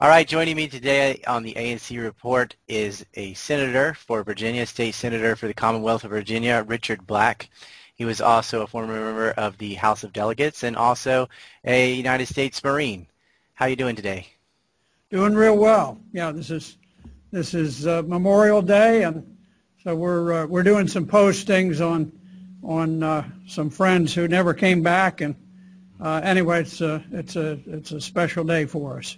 All right, joining me today on the ANC report is a senator for Virginia, state senator for the Commonwealth of Virginia, Richard Black. He was also a former member of the House of Delegates and also a United States Marine. How are you doing today? Doing real well. Yeah, this is this is uh, Memorial Day, and so we're uh, we're doing some postings on on uh, some friends who never came back, and uh, anyway, it's a it's a it's a special day for us.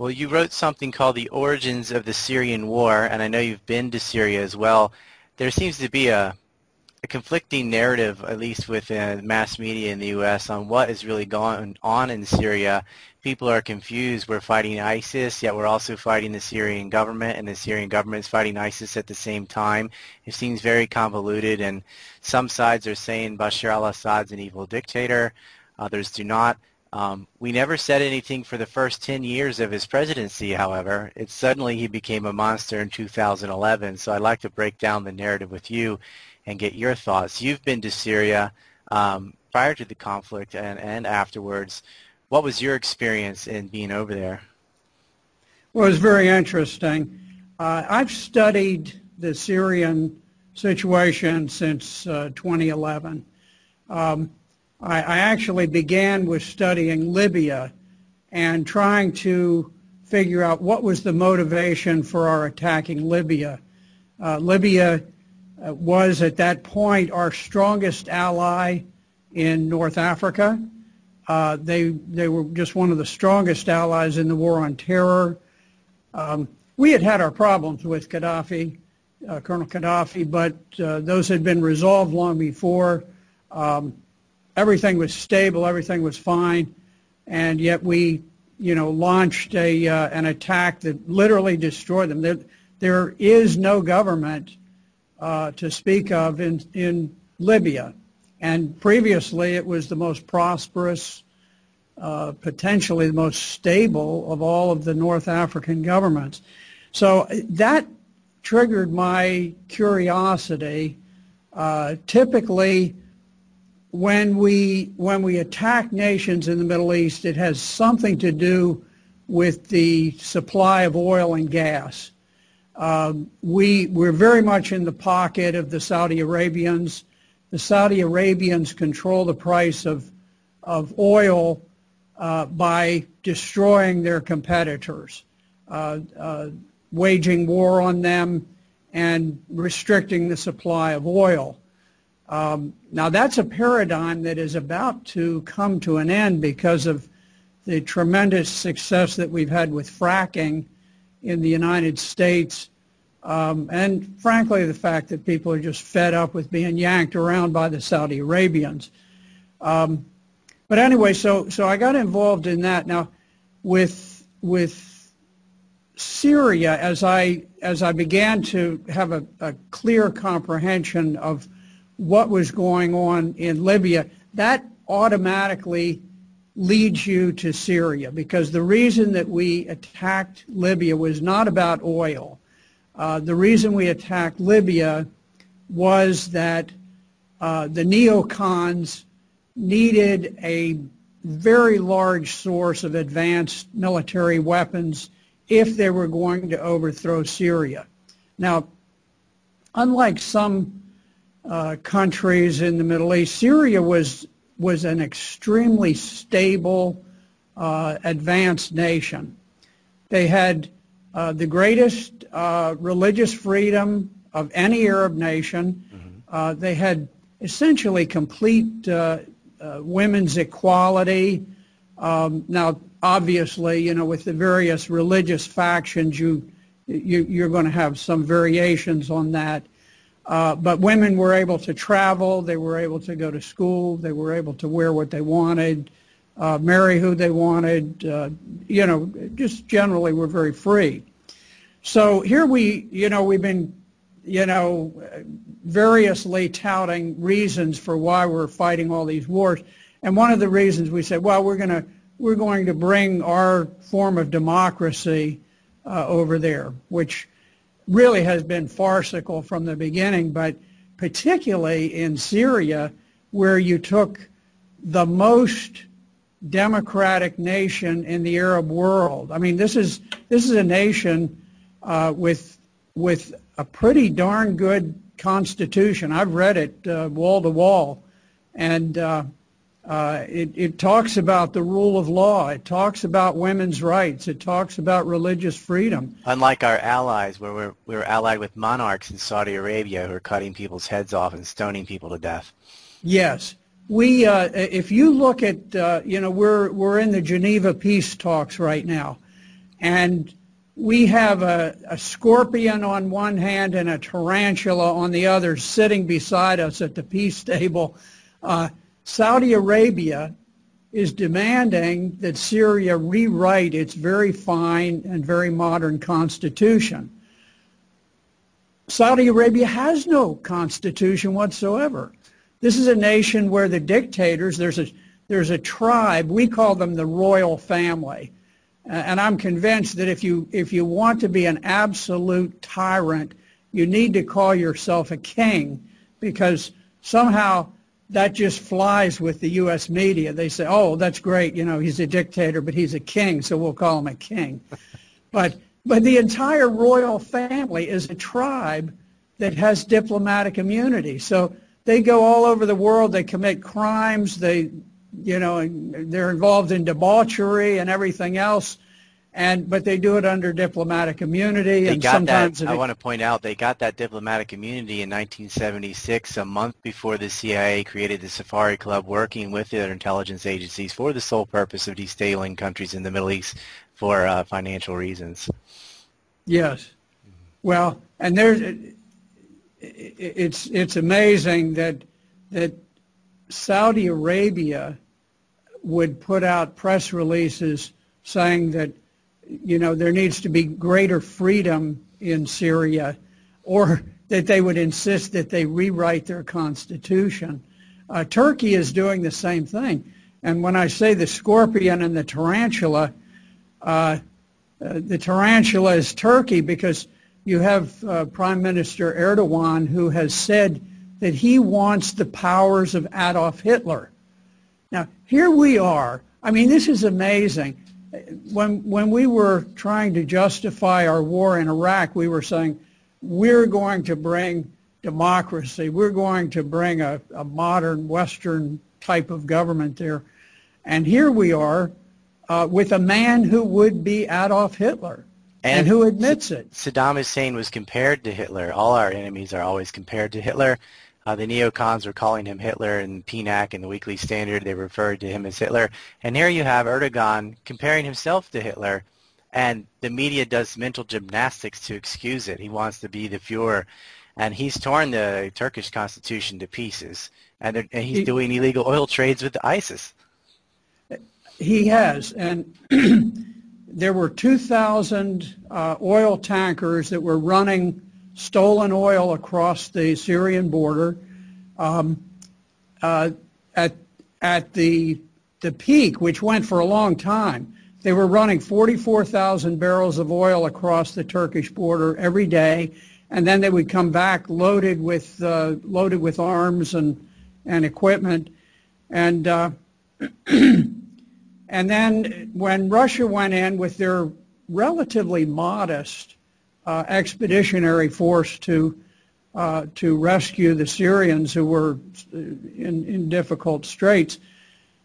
Well, you wrote something called The Origins of the Syrian War, and I know you've been to Syria as well. There seems to be a, a conflicting narrative, at least with uh, mass media in the U.S., on what is really going on in Syria. People are confused. We're fighting ISIS, yet we're also fighting the Syrian government, and the Syrian government is fighting ISIS at the same time. It seems very convoluted, and some sides are saying Bashar al-Assad's an evil dictator. Others do not. Um, we never said anything for the first 10 years of his presidency, however. It suddenly he became a monster in 2011. So I'd like to break down the narrative with you and get your thoughts. You've been to Syria um, prior to the conflict and, and afterwards. What was your experience in being over there? Well, it was very interesting. Uh, I've studied the Syrian situation since uh, 2011. Um, I, I actually began with studying Libya and trying to figure out what was the motivation for our attacking Libya. Uh, Libya uh, was at that point our strongest ally in North Africa. Uh, they they were just one of the strongest allies in the war on terror. Um, we had had our problems with Gaddafi, uh, Colonel Gaddafi, but uh, those had been resolved long before. Um, everything was stable, everything was fine, and yet we, you know, launched a uh, an attack that literally destroyed them. There, there is no government uh, to speak of in in Libya, and previously it was the most prosperous, uh, potentially the most stable of all of the North African governments. So that triggered my curiosity. Uh, typically when we when we attack nations in the Middle East, it has something to do with the supply of oil and gas. Um, we we're very much in the pocket of the Saudi Arabians. The Saudi Arabians control the price of of oil uh, by destroying their competitors, uh, uh, waging war on them, and restricting the supply of oil. Um, now that's a paradigm that is about to come to an end because of the tremendous success that we've had with fracking in the United States um, and frankly the fact that people are just fed up with being yanked around by the Saudi Arabians. Um, but anyway, so so I got involved in that. Now, with with Syria, as I as I began to have a, a clear comprehension of what was going on in Libya, that automatically leads you to Syria because the reason that we attacked Libya was not about oil. Uh, the reason we attacked Libya was that uh, the neocons needed a very large source of advanced military weapons if they were going to overthrow Syria. Now, unlike some uh, countries in the Middle East. Syria was was an extremely stable, uh, advanced nation. They had uh, the greatest uh, religious freedom of any Arab nation. Mm-hmm. they had essentially complete uh, women's equality. Um, now, obviously, you know, with the various religious factions, you, you you're going to have some variations on that. Uh, but women were able to travel, they were able to go to school, they were able to wear what they wanted, uh, marry who they wanted, uh, you know, just generally were very free. So here we, you know, we've been, you know, variously touting reasons for why we're fighting all these wars. And one of the reasons we said, well, we're going to, we're going to bring our form of democracy uh, over there, which really has been farcical from the beginning, but particularly in Syria, where you took the most democratic nation in the Arab world. I mean, this is this is a nation uh, with with a pretty darn good constitution. I've read it uh, wall to wall, and uh, uh, it, it talks about the rule of law. It talks about women's rights. It talks about religious freedom. Unlike our allies, where we're, we're allied with monarchs in Saudi Arabia who are cutting people's heads off and stoning people to death. Yes. We, uh, if you look at, uh, you know, we're, we're in the Geneva peace talks right now. And we have a, a, scorpion on one hand and a tarantula on the other sitting beside us at the peace table. Uh, Saudi Arabia is demanding that Syria rewrite its very fine and very modern constitution. Saudi Arabia has no constitution whatsoever. This is a nation where the dictators, there's a, there's a tribe, we call them the royal family. And I'm convinced that if you, if you want to be an absolute tyrant, you need to call yourself a king because somehow that just flies with the U.S. media. They say, oh, that's great. You know, he's a dictator, but he's a king, so we'll call him a king. but, but the entire royal family is a tribe that has diplomatic immunity. So they go all over the world. They commit crimes. They, you know, they're involved in debauchery and everything else and but they do it under diplomatic immunity. They and got sometimes that. I want to point out they got that diplomatic immunity in 1976, a month before the CIA created the Safari Club, working with their intelligence agencies for the sole purpose of destabilizing countries in the Middle East for uh, financial reasons. Yes. Well, and there's it's it's amazing that that Saudi Arabia would put out press releases saying that you know, there needs to be greater freedom in Syria or that they would insist that they rewrite their constitution. Uh, Turkey is doing the same thing. And when I say the scorpion and the tarantula, uh, uh, the tarantula is Turkey because you have uh, Prime Minister Erdogan who has said that he wants the powers of Adolf Hitler. Now, here we are. I mean, this is amazing when when we were trying to justify our war in Iraq, we were saying we're going to bring democracy. We're going to bring a, a modern Western type of government there. And here we are uh, with a man who would be Adolf Hitler and, and who admits it. Saddam Hussein was compared to Hitler. All our enemies are always compared to Hitler. Uh, the neocons were calling him Hitler and PNAC and the Weekly Standard. They referred to him as Hitler. And here you have Erdogan comparing himself to Hitler. And the media does mental gymnastics to excuse it. He wants to be the Fuhrer. And he's torn the Turkish constitution to pieces. And, and he's he, doing illegal oil trades with ISIS. He has. And there were 2,000 uh, oil tankers that were running stolen oil across the Syrian border. Um, uh, at at the the peak, which went for a long time, they were running 44,000 barrels of oil across the Turkish border every day, and then they would come back loaded with uh, loaded with arms and and equipment, and uh, and then when Russia went in with their relatively modest expeditionary force to uh, to rescue the Syrians who were in, in difficult straits.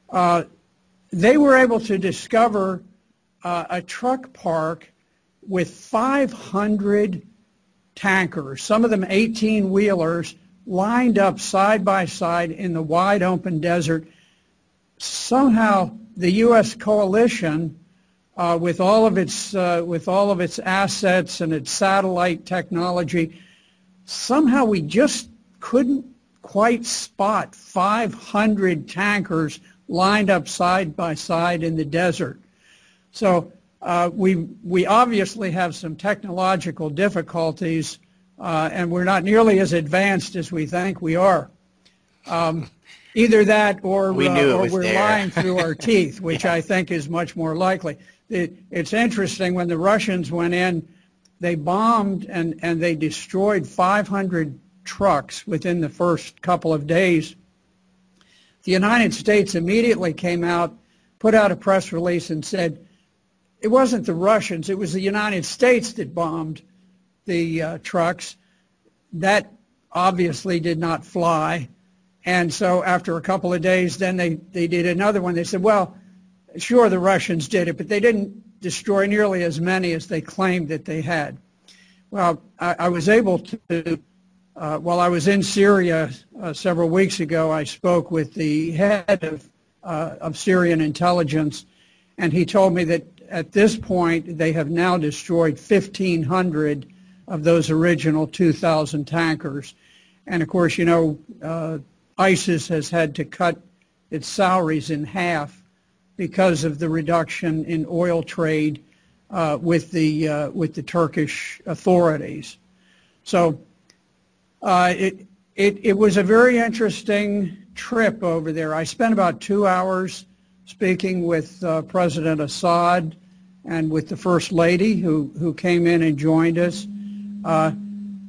Uh, they were able to discover uh, a truck park with 500 tankers, some of them 18 wheelers, lined up side by side in the wide open desert. Somehow the U.S. coalition uh, with all of its uh, with all of its assets and its satellite technology, somehow we just couldn't quite spot 500 tankers lined up side by side in the desert. So uh, we we obviously have some technological difficulties, uh, and we're not nearly as advanced as we think we are. Um, either that, or we uh, or we're there. lying through our teeth, which yeah. I think is much more likely it's interesting when the Russians went in, they bombed and, and they destroyed 500 trucks within the first couple of days. The United States immediately came out put out a press release and said it wasn't the Russians, it was the United States that bombed the uh, trucks. That obviously did not fly. And so after a couple of days, then they, they did another one. They said, well, sure, the Russians did it, but they didn't destroy nearly as many as they claimed that they had. Well, I, I was able to, uh, while I was in Syria uh, several weeks ago, I spoke with the head of, uh, of Syrian intelligence, and he told me that at this point they have now destroyed 1,500 of those original 2,000 tankers. And of course, you know, uh, ISIS has had to cut its salaries in half because of the reduction in oil trade uh, with the uh, with the Turkish authorities. So uh, it, it it was a very interesting trip over there. I spent about two hours speaking with uh, President Assad and with the First Lady who who came in and joined us. Uh,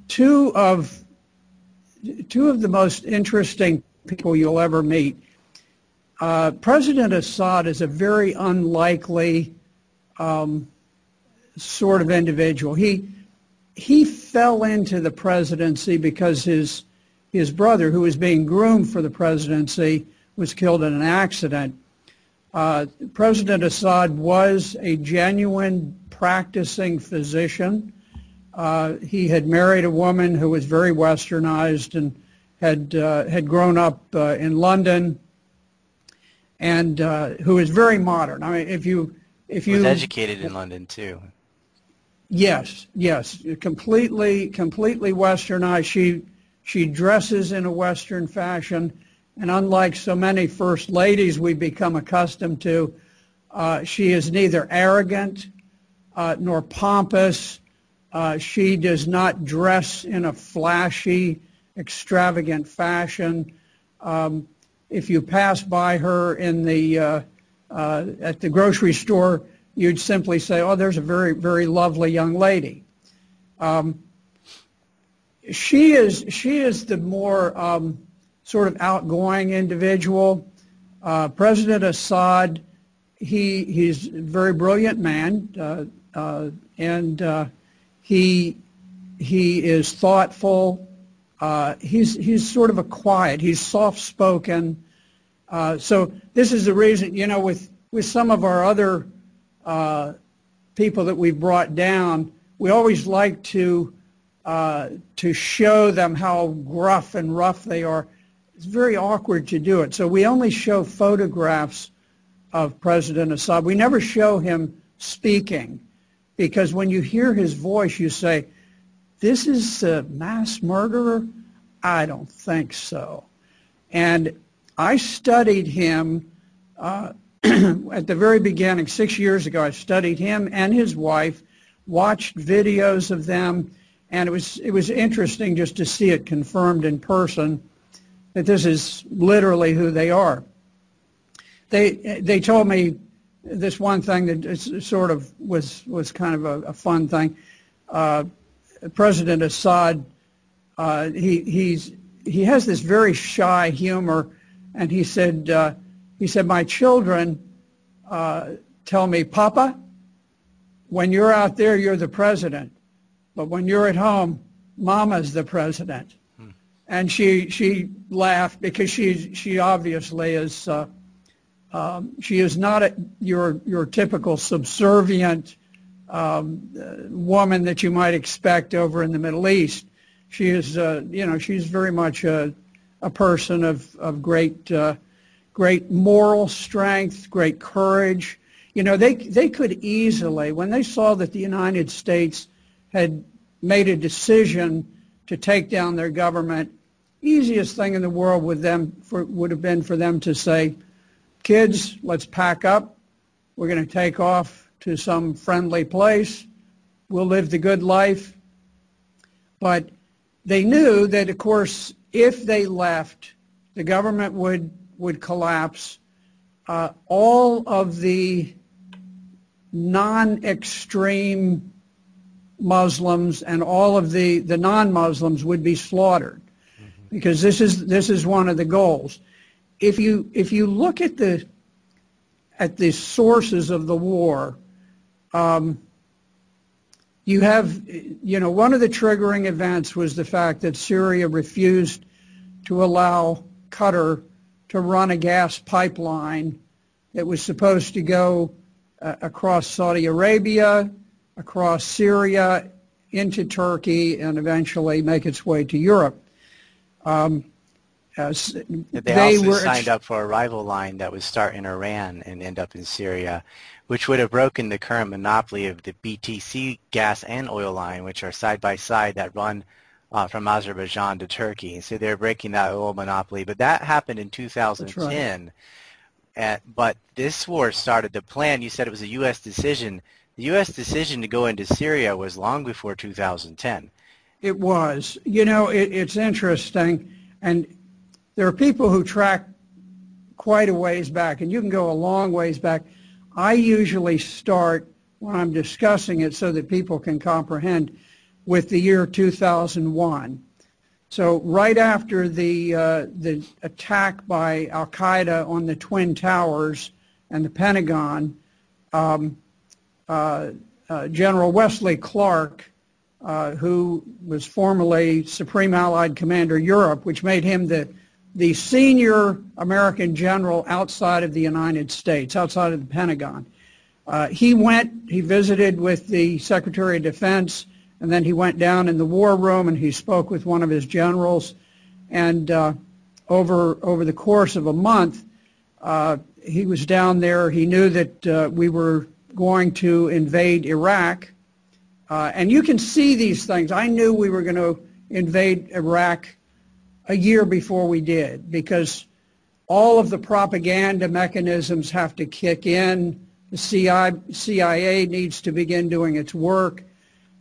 two of two of the most interesting people you'll ever meet. Uh, President Assad is a very unlikely um, sort of individual. He he fell into the presidency because his his brother, who was being groomed for the presidency, was killed in an accident. Uh, President Assad was a genuine practicing physician. Uh, he had married a woman who was very westernized and had uh, had grown up uh, in London, and uh, who was very modern. I mean, if you if you was educated in London too. Yes, yes, completely completely westernized. She she dresses in a Western fashion, and unlike so many first ladies we become accustomed to, uh, she is neither arrogant uh, nor pompous uh, she does not dress in a flashy, extravagant fashion. Um, if you pass by her in the uh, uh, at the grocery store, you'd simply say, "Oh, there's a very, very lovely young lady." Um, she is she is the more um, sort of outgoing individual. Uh, President Assad, he he's a very brilliant man, uh, uh, and he he is thoughtful. Uh, he's he's sort of a quiet. He's soft spoken. Uh, so this is the reason you know with with some of our other uh, people that we've brought down, we always like to uh, to show them how gruff and rough they are. It's very awkward to do it. So we only show photographs of President Assad. We never show him speaking because when you hear his voice, you say, this is a mass murderer? I don't think so. And I studied him uh, at the very beginning, six years ago. I studied him and his wife, watched videos of them, and it was it was interesting just to see it confirmed in person that this is literally who they are. They they told me this one thing that sort of was was kind of a, a fun thing. Uh, President Assad, uh, he he's he has this very shy humor, and he said uh, he said my children uh, tell me, Papa, when you're out there, you're the president, but when you're at home, Mama's the president. Hmm. And she she laughed because she she obviously is uh, um, she is not a, your your typical subservient um, uh, woman that you might expect over in the Middle East. She is, uh, you know, she's very much a, a person of of great uh, great moral strength, great courage. You know, they they could easily, when they saw that the United States had made a decision to take down their government, easiest thing in the world with them for, would have been for them to say, kids, let's pack up. We're going to take off to some friendly place. We'll live the good life. But they knew that, of course, if they left, the government would, would collapse. Uh, all of the non-extreme Muslims and all of the, the non-Muslims would be slaughtered mm-hmm. because this is, this is one of the goals if you if you look at the at the sources of the war, you have, you know, one of the triggering events was the fact that Syria refused to allow Qatar to run a gas pipeline that was supposed to go uh, across Saudi Arabia, across Syria, into Turkey, and eventually make its way to Europe. Um, they, they, also were, signed up for a rival line that would start in Iran and end up in Syria, which would have broken the current monopoly of the BTC gas and oil line, which are side by side that run uh, from Azerbaijan to Turkey. So they're breaking that oil monopoly. But that happened in 2010. Right. At, but this war started the plan. You said it was a U.S. decision. The U.S. decision to go into Syria was long before 2010. It was. You know, it, it's interesting. And there are people who track quite a ways back, and you can go a long ways back. I usually start when I'm discussing it so that people can comprehend with the year 2001. So right after the uh, the attack by Al Qaeda on the Twin Towers and the Pentagon, um, uh, uh, General Wesley Clark, uh, who was formerly Supreme Allied Commander Europe, which made him the the senior American general outside of the United States, outside of the Pentagon. Uh, he went, he visited with the Secretary of Defense, and then he went down in the war room and he spoke with one of his generals. And uh, over, over the course of a month, uh, he was down there. He knew that uh, we were going to invade Iraq. Uh, and you can see these things. I knew we were going to invade Iraq a year before we did because all of the propaganda mechanisms have to kick in. The CIA needs to begin doing its work.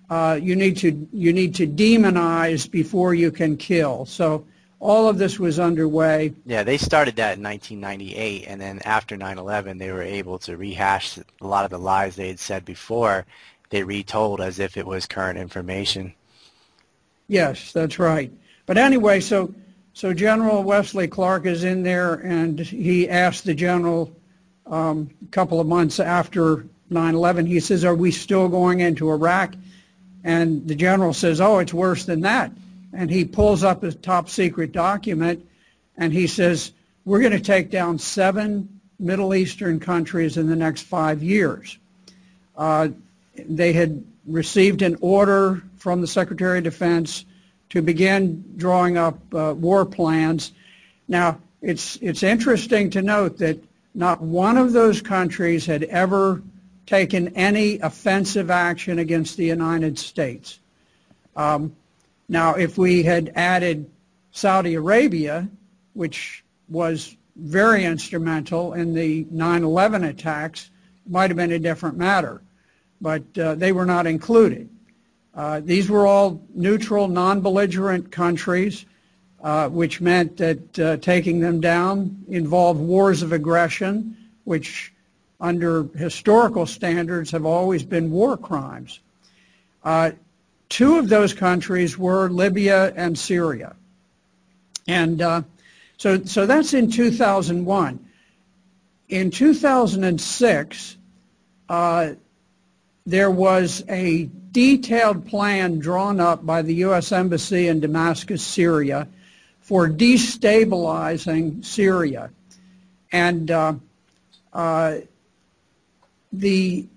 Uh, you need to you need to demonize before you can kill. So all of this was underway. Yeah, they started that in 1998, and then after 9/11, they were able to rehash a lot of the lies they had said before. They retold as if it was current information. Yes, that's right. But anyway, so so General Wesley Clark is in there, and he asked the general um, a couple of months after 9/11. He says, "Are we still going into Iraq?" And the general says, "Oh, it's worse than that." And he pulls up a top secret document, and he says, "We're going to take down seven Middle Eastern countries in the next five years." Uh, they had received an order from the Secretary of Defense to begin drawing up uh, war plans. Now, it's, it's interesting to note that not one of those countries had ever taken any offensive action against the United States. Um, now, if we had added Saudi Arabia, which was very instrumental in the 9-11 attacks, might have been a different matter. But uh, they were not included. Uh, these were all neutral, non-belligerent countries, uh, which meant that uh, taking them down involved wars of aggression, which under historical standards have always been war crimes. Two of those countries were Libya and Syria. And so, so that's in 2001. In 2006, there was a detailed plan drawn up by the U.S. Embassy in Damascus, Syria, for destabilizing Syria. And uh, uh, the,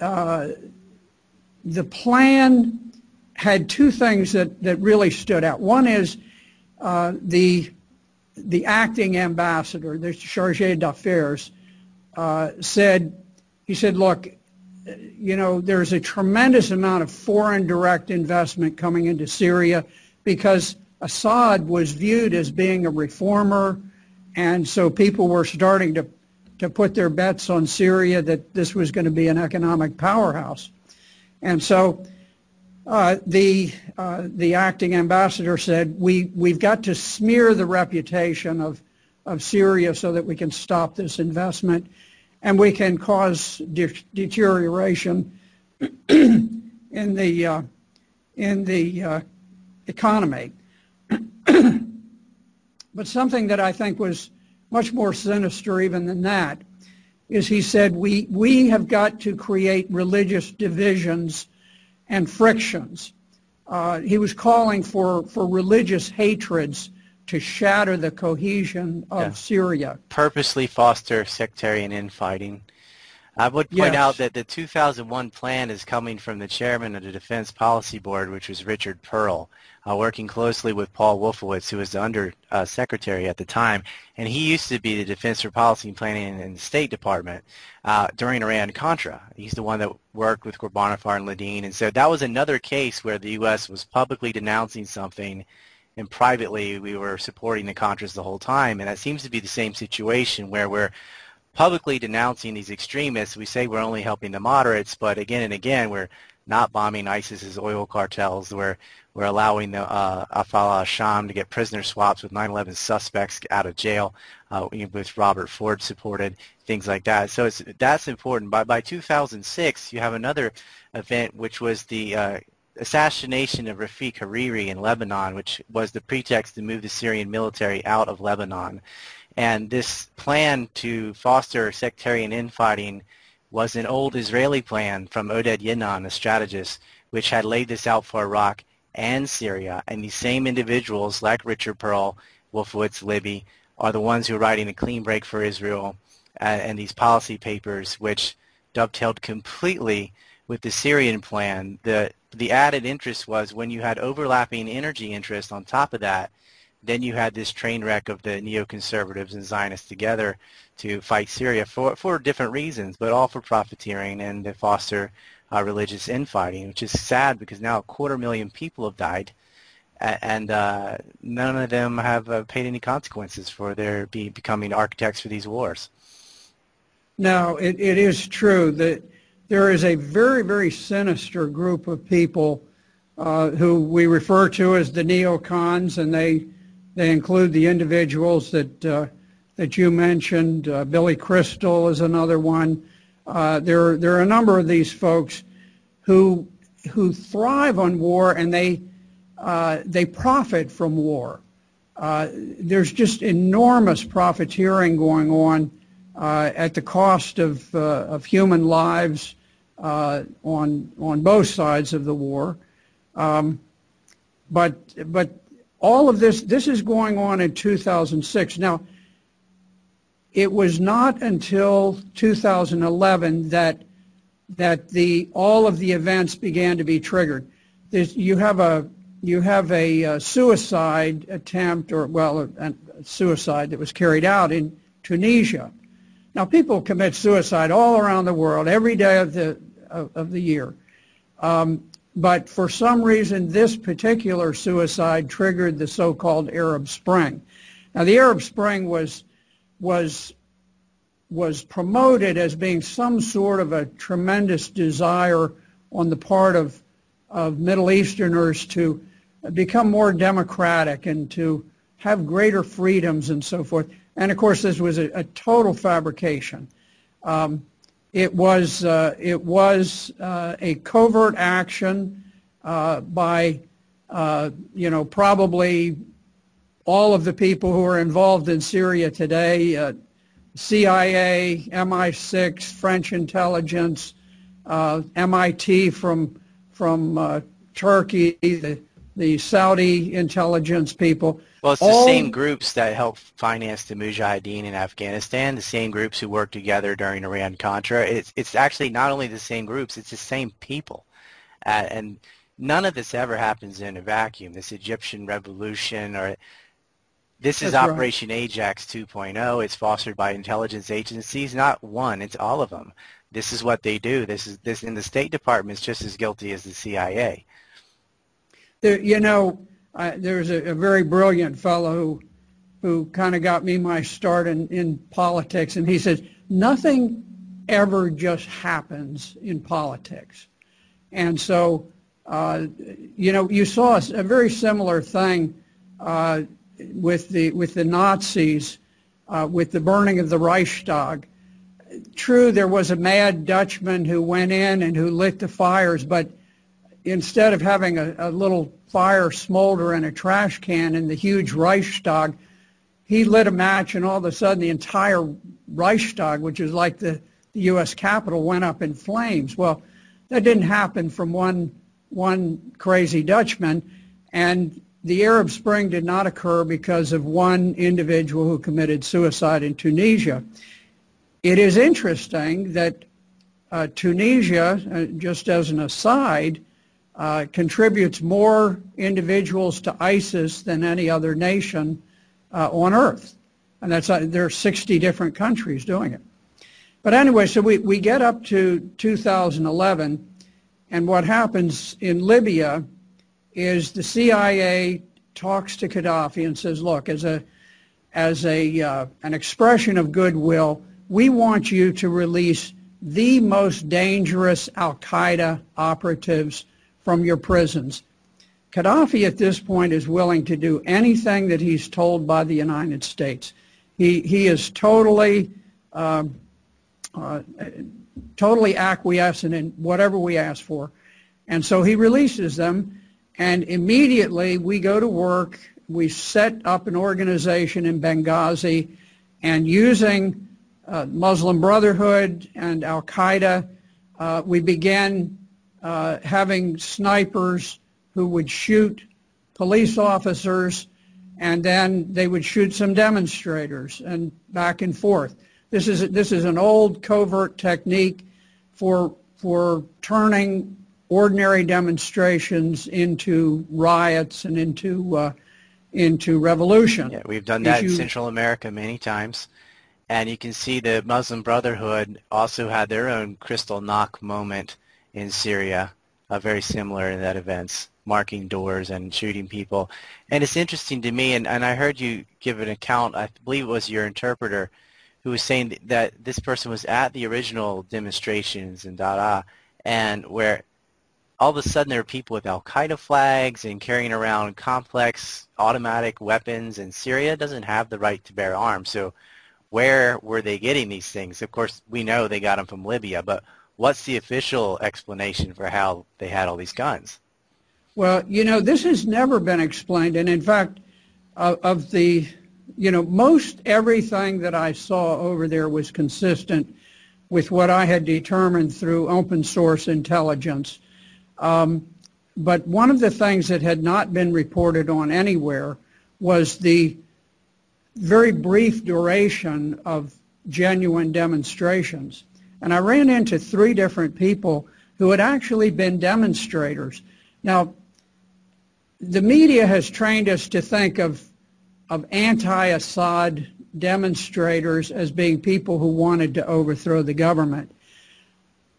uh, the plan had two things that, that really stood out. One is uh, the, the acting ambassador, the chargé d'affaires, uh, said, he said, look, you know, there's a tremendous amount of foreign direct investment coming into Syria because Assad was viewed as being a reformer, and so people were starting to, to put their bets on Syria that this was going to be an economic powerhouse. And so uh, the, uh, the acting ambassador said, we, we've got to smear the reputation of, of Syria so that we can stop this investment and we can cause de- deterioration in the uh, in the uh, economy. but something that I think was much more sinister even than that is he said we, we have got to create religious divisions and frictions. Uh, he was calling for, for religious hatreds to shatter the cohesion of yeah. Syria. Purposely foster sectarian infighting. I would point yes. out that the 2001 plan is coming from the chairman of the Defense Policy Board, which was Richard Perle, uh, working closely with Paul Wolfowitz, who was the undersecretary uh, at the time. And he used to be the Defense for Policy and Planning in the State Department uh, during Iran-Contra. He's the one that worked with Ghorbanifar and Ledeen. And so that was another case where the U.S. was publicly denouncing something and privately we were supporting the Contras the whole time. And that seems to be the same situation where we're publicly denouncing these extremists. We say we're only helping the moderates, but again and again, we're not bombing ISIS's oil cartels. We're we're allowing the uh, Ahrar al-Sham to get prisoner swaps with 9/11 suspects out of jail, uh, with Robert Ford supported things like that. So it's that's important. By by 2006, you have another event, which was the uh, assassination of Rafiq Hariri in Lebanon, which was the pretext to move the Syrian military out of Lebanon. And this plan to foster sectarian infighting was an old Israeli plan from Oded Yinon, a strategist, which had laid this out for Iraq and Syria. And these same individuals, like Richard Perle, Wolfowitz, Libby, are the ones who are writing a clean break for Israel uh, and these policy papers, which dovetailed completely with the Syrian plan. The, the added interest was when you had overlapping energy interests on top of that, then you had this train wreck of the neoconservatives and Zionists together to fight Syria for, for different reasons, but all for profiteering and to foster uh, religious infighting, which is sad because now a quarter million people have died, and uh, none of them have uh, paid any consequences for their be, becoming architects for these wars. Now, it, it is true that there is a very, very sinister group of people uh, who we refer to as the neocons, and they they include the individuals that uh, that you mentioned. Uh, Bill Kristol is another one. Uh, there there are a number of these folks who who thrive on war and they uh, they profit from war. Uh, there's just enormous profiteering going on at the cost of of human lives on on both sides of the war. Um, but but all of this, this is going on in 2006. Now, it was not until 2011 that that the all of the events began to be triggered. There's, you have a you have a, a, suicide attempt, or well, a, a, suicide that was carried out in Tunisia. Now, people commit suicide all around the world every day of the of, of the year. Um, but for some reason, this particular suicide triggered the so-called Arab Spring. Now, the Arab Spring was was was promoted as being some sort of a tremendous desire on the part of of Middle Easterners to become more democratic and to have greater freedoms and so forth. And of course, this was a, a total fabrication. Um, it was, uh, it was uh, a covert action uh, by, uh, you know, probably all of the people who are involved in Syria today, uh, CIA, MI6, French intelligence, uh, MIT from, from Turkey, the, the Saudi intelligence people. Well, it's the All, same groups that helped finance the Mujahideen in Afghanistan, the same groups who worked together during Iran-Contra. It's, it's actually not only the same groups, it's the same people. Uh, and none of this ever happens in a vacuum. This Egyptian revolution or this is That's Operation right. Ajax 2.0. It's fostered by intelligence agencies, not one, it's all of them. This is what they do. This is this in the State Department is just as guilty as the CIA. There, you know, I, was a, a, very brilliant fellow who, who kind of got me my start in, in politics, and he says, nothing ever just happens in politics. And so, uh, you know, you saw a, a very similar thing uh, with the with the Nazis, uh, with the burning of the Reichstag. True, there was a mad Dutchman who went in and who lit the fires, but instead of having a, a little fire smolder in a trash can in the huge Reichstag, he lit a match and all of a sudden the entire Reichstag, which is like the, the U.S. Capitol, went up in flames. Well, that didn't happen from one, one crazy Dutchman. And the Arab Spring did not occur because of one individual who committed suicide in Tunisia. It is interesting that uh, Tunisia, uh, just as an aside, uh, contributes more individuals to ISIS than any other nation uh, on earth. And that's uh, there are 60 different countries doing it. But anyway, so we, we get up to 2011, and what happens in Libya is the CIA talks to Gaddafi and says, look, as a as a uh, an expression of goodwill, we want you to release the most dangerous Al Qaeda operatives from your prisons. Gaddafi at this point is willing to do anything that he's told by the United States. He, he is totally, uh, uh, totally acquiescent in whatever we ask for. And so he releases them, and immediately we go to work. We set up an organization in Benghazi, and using uh, Muslim Brotherhood and Al Qaeda, uh, we began having snipers who would shoot police officers and then they would shoot some demonstrators and back and forth. This is this is an old covert technique for for turning ordinary demonstrations into riots and into uh, into revolution. Yeah, we've done that in Central America many times, and you can see the Muslim Brotherhood also had their own Kristallnacht moment in Syria, uh, very similar in that events marking doors and shooting people. And it's interesting to me, and, and I heard you give an account, I believe it was your interpreter, who was saying that this person was at the original demonstrations in Dara, and where all of a sudden there were people with Al-Qaeda flags and carrying around complex automatic weapons, and Syria doesn't have the right to bear arms. So where were they getting these things? Of course, we know they got them from Libya, but what's the official explanation for how they had all these guns? Well, you know, this has never been explained. And in fact, uh, of the, you know, most everything that I saw over there was consistent with what I had determined through open source intelligence. Um, but one of the things that had not been reported on anywhere was the very brief duration of genuine demonstrations. And I ran into three different people who had actually been demonstrators. Now, the media has trained us to think of, of anti-Assad demonstrators as being people who wanted to overthrow the government.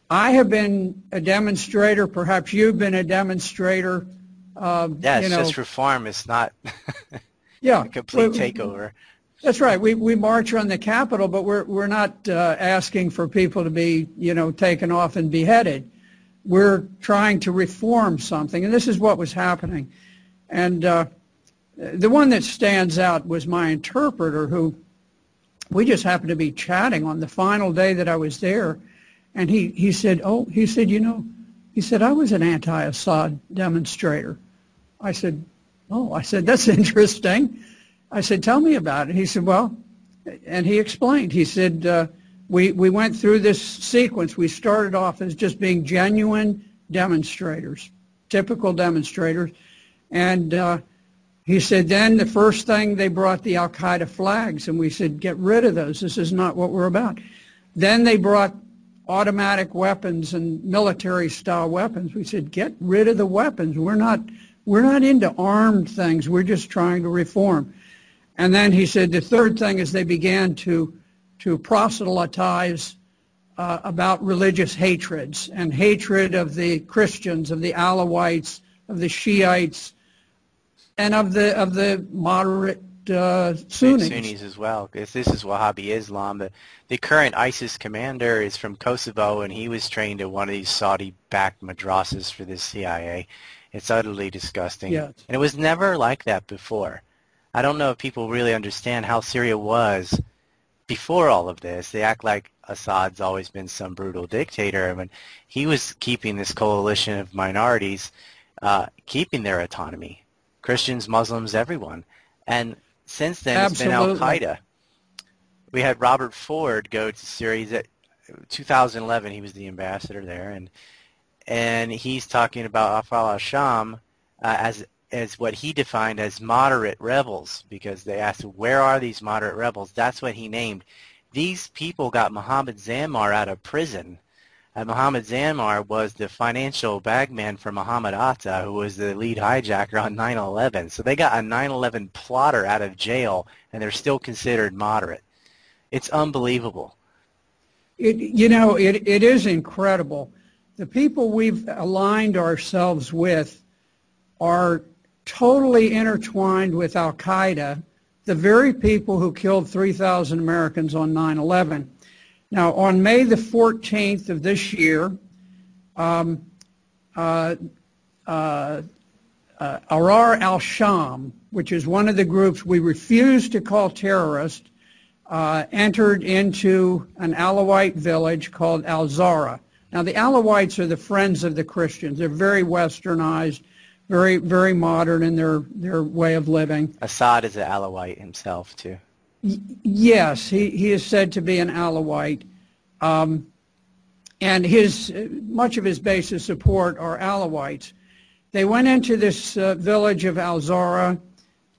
I have been a demonstrator. Perhaps you've been a demonstrator. Uh, yeah, it's you know, just reform. It's not yeah, a complete takeover. That's right. We we march on the Capitol, but we're we're not uh, asking for people to be you know taken off and beheaded. We're trying to reform something, and this is what was happening. And uh, the one that stands out was my interpreter who we just happened to be chatting on the final day that I was there. And he, he said, oh, he said, you know, he said, I was an anti-Assad demonstrator. I said, oh, I said, that's interesting. I said, tell me about it. He said, well, and he explained. He said, uh, we, we went through this sequence. We started off as just being genuine demonstrators, typical demonstrators. And uh, he said, then the first thing they brought the Al-Qaeda flags, and we said, get rid of those. This is not what we're about. Then they brought automatic weapons and military-style weapons. We said, get rid of the weapons. We're not, we're not into armed things. We're just trying to reform. And then he said, the third thing is they began to, to proselytize uh, about religious hatreds and hatred of the Christians, of the Alawites, of the Shiites, and of the of the moderate uh, Sunnis. Sunnis as well, because this is Wahhabi Islam. The, the current ISIS commander is from Kosovo, and he was trained at one of these Saudi-backed madrasas for the CIA. It's utterly disgusting. Yes. And it was never like that before. I don't know if people really understand how Syria was before all of this. They act like Assad's always been some brutal dictator. I mean, he was keeping this coalition of minorities, uh, keeping their autonomy Christians, Muslims, everyone. And since then Absolutely. it's been Al-Qaeda. We had Robert Ford go to Syria. 2011, he was the ambassador there, and and he's talking about Ahrar al-Sham uh, as as what he defined as moderate rebels because they asked where are these moderate rebels? That's what he named. These people got Mohammed Zammar out of prison. Uh, and Mohammed Zammar was the financial bagman for Mohammed Atta who was the lead hijacker on 9-11 so they got a 9-11 plotter out of jail and they're still considered moderate. It's unbelievable. It, you know it, it is incredible. The people we've aligned ourselves with are totally intertwined with Al Qaeda, the very people who killed 3,000 Americans on 9 11. Now, on May the 14th of this year, um, uh, uh, uh, Ahrar al Sham, which is one of the groups we refuse to call terrorist, uh, entered into an Alawite village called Al-Zara. Now, the Alawites are the friends of the Christians. They're very westernized very very modern in their their way of living. Assad is an Alawite himself too. Y- yes, he he is said to be an Alawite, um, and his much of his base of support are Alawites. They went into this uh, village of Al Zahra.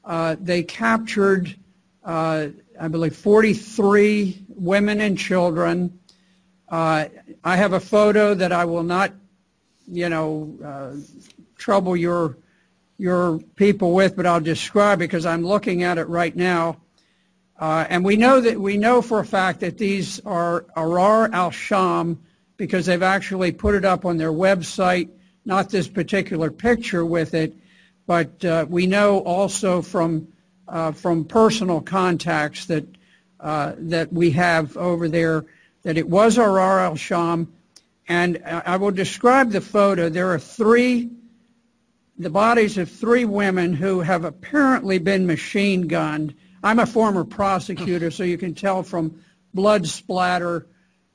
Uh, they captured, uh, I believe, 43 women and children. Uh, I have a photo that I will not, you know uh, trouble your your people with, but I'll describe it because I'm looking at it right now. Uh, and we know that we know for a fact that these are Ahrar al-Sham because they've actually put it up on their website, not this particular picture with it, but uh, we know also from uh, from personal contacts that uh, that we have over there that it was Ahrar al-Sham. And I will describe the photo. There are three the bodies of three women who have apparently been machine gunned. I'm a former prosecutor, so you can tell from blood splatter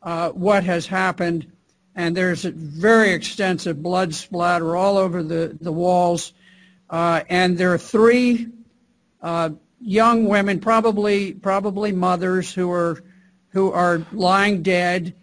uh, what has happened. And there's a very extensive blood splatter all over the, the walls. Uh, and there are three uh, young women, probably probably mothers, who are who are lying dead.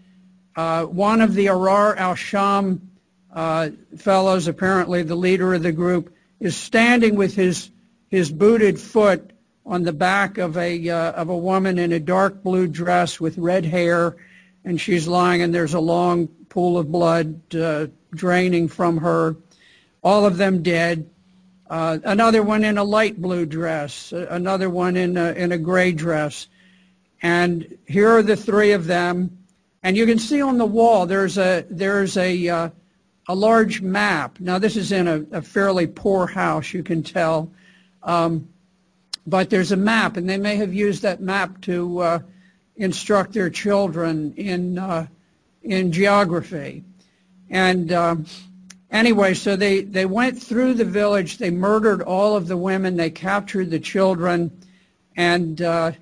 Uh, one of the Ahrar al-Sham fellows, apparently the leader of the group, is standing with his his booted foot on the back of a uh, of a woman in a dark blue dress with red hair, and she's lying, and there's a long pool of blood uh, draining from her. All of them dead. Uh, another one in a light blue dress. Another one in a, in a gray dress. And here are the three of them. And you can see on the wall there's a there's a uh, a large map. Now, this is in a, a fairly poor house, you can tell. Um, but there's a map, and they may have used that map to uh, instruct their children in, uh, in geography. And uh, anyway, so they, they went through the village. They murdered all of the women. They captured the children. And uh,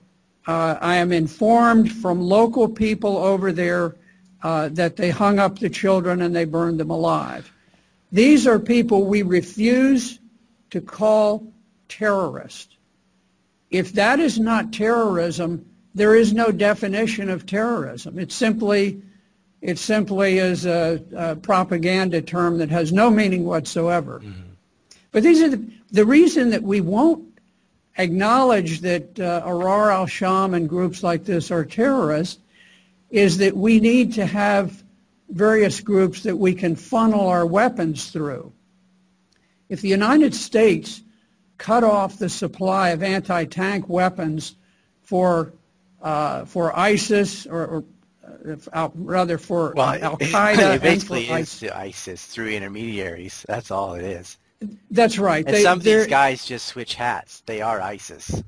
uh, I am informed from local people over there that they hung up the children and they burned them alive. These are people we refuse to call terrorists. If that is not terrorism, there is no definition of terrorism. It simply, it simply is a, a propaganda term that has no meaning whatsoever. Mm-hmm. But these are the, the reason that we won't acknowledge that uh, Ahrar al-Sham and groups like this are terrorists is that we need to have various groups that we can funnel our weapons through. If the United States cut off the supply of anti-tank weapons for uh, for ISIS or, or uh, rather for well, Al Qaeda. It basically is ISIS. ISIS through intermediaries. That's all it is. That's right. And they, some of these guys just switch hats. They are ISIS.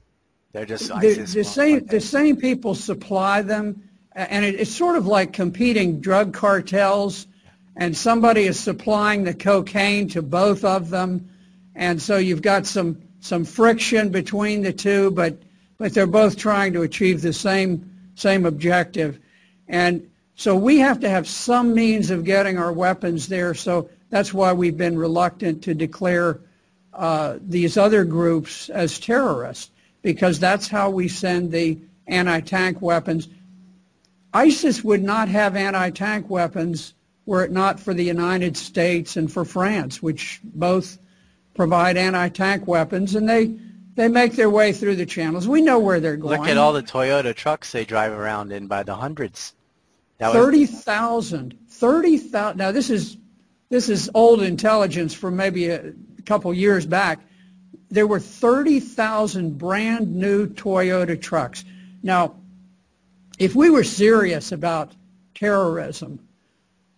They're just ISIS. The, the same the same people supply them and it, it's sort of like competing drug cartels, and somebody is supplying the cocaine to both of them, and so you've got some some friction between the two, but but they're both trying to achieve the same same objective, and so we have to have some means of getting our weapons there. So that's why we've been reluctant to declare uh, these other groups as terrorists because that's how we send the anti-tank weapons. ISIS would not have anti-tank weapons were it not for the United States and for France, which both provide anti-tank weapons, and they they make their way through the channels. We know where they're going. Look at all the Toyota trucks they drive around in by the hundreds. That 30,000. 30,000. Now this is this is old intelligence from maybe a couple years back. There were 30,000 brand new Toyota trucks. Now, if we were serious about terrorism,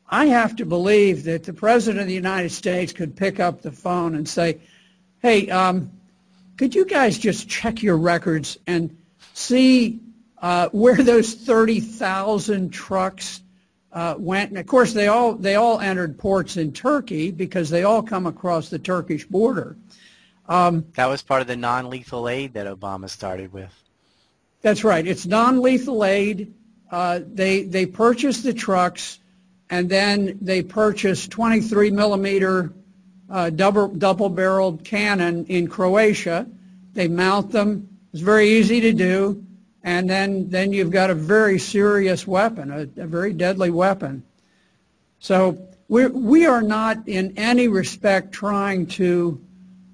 I have to believe that the President of the United States could pick up the phone and say, hey, um, could you guys just check your records and see uh, where those 30,000 trucks uh, went? And of course, they all, they all entered ports in Turkey because they all come across the Turkish border. Um, that was part of the non-lethal aid that Obama started with. That's right. It's non-lethal aid. Uh, they, purchased the trucks and then they purchased 23 millimeter uh, double double barreled cannon in Croatia. They mount them. It's very easy to do, and then you've got a very serious weapon, a, very deadly weapon. So we are not in any respect trying to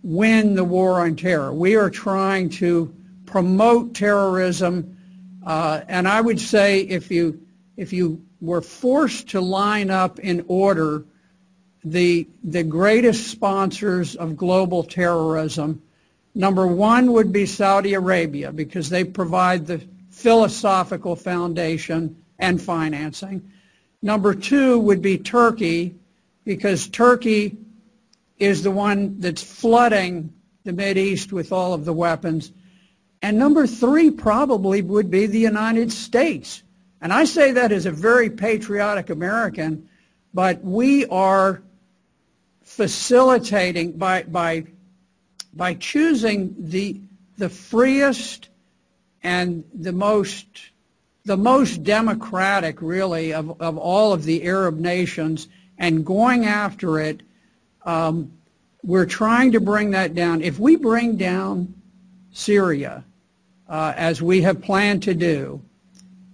win the war on terror. We are trying to promote terrorism, uh, and I would say if you if you were forced to line up in order the, the greatest sponsors of global terrorism. Number one would be Saudi Arabia because they provide the philosophical foundation and financing. Number two would be Turkey because Turkey is the one that's flooding the East with all of the weapons. And number three probably would be the United States and I say that as a very patriotic American, but we are facilitating by, by, by choosing the, the freest and the most, the most democratic, really, of, of all of the Arab nations and going after it, um, we're trying to bring that down. If we bring down Syria, uh, as we have planned to do,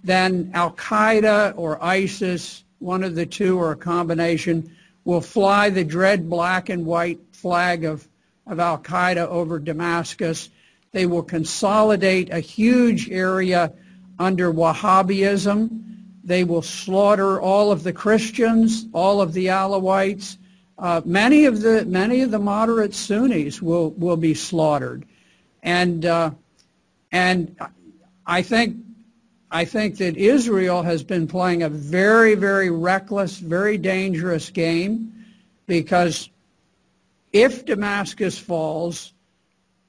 then Al-Qaeda or ISIS, one of the two or a combination, will fly the dread black and white flag of, of Al-Qaeda over Damascus. They will consolidate a huge area under Wahhabism. They will slaughter all of the Christians, all of the Alawites. Uh, many of the many of the moderate Sunnis will will be slaughtered, and uh, and I think I think that Israel has been playing a very, very reckless, very dangerous game because if Damascus falls,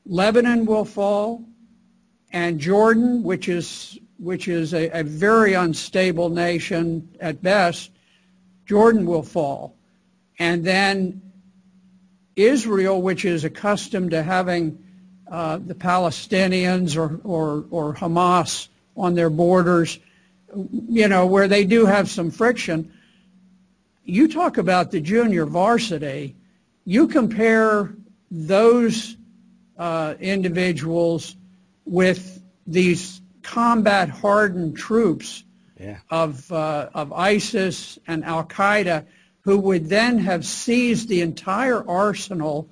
Lebanon will fall, and Jordan, which is which is a, a very unstable nation at best, Jordan will fall. And then Israel, which is accustomed to having the Palestinians or, or, or Hamas on their borders, you know, where they do have some friction. You talk about the junior varsity. You compare those uh, individuals with these combat hardened troops yeah. of, uh, of ISIS and Al Qaeda who would then have seized the entire arsenal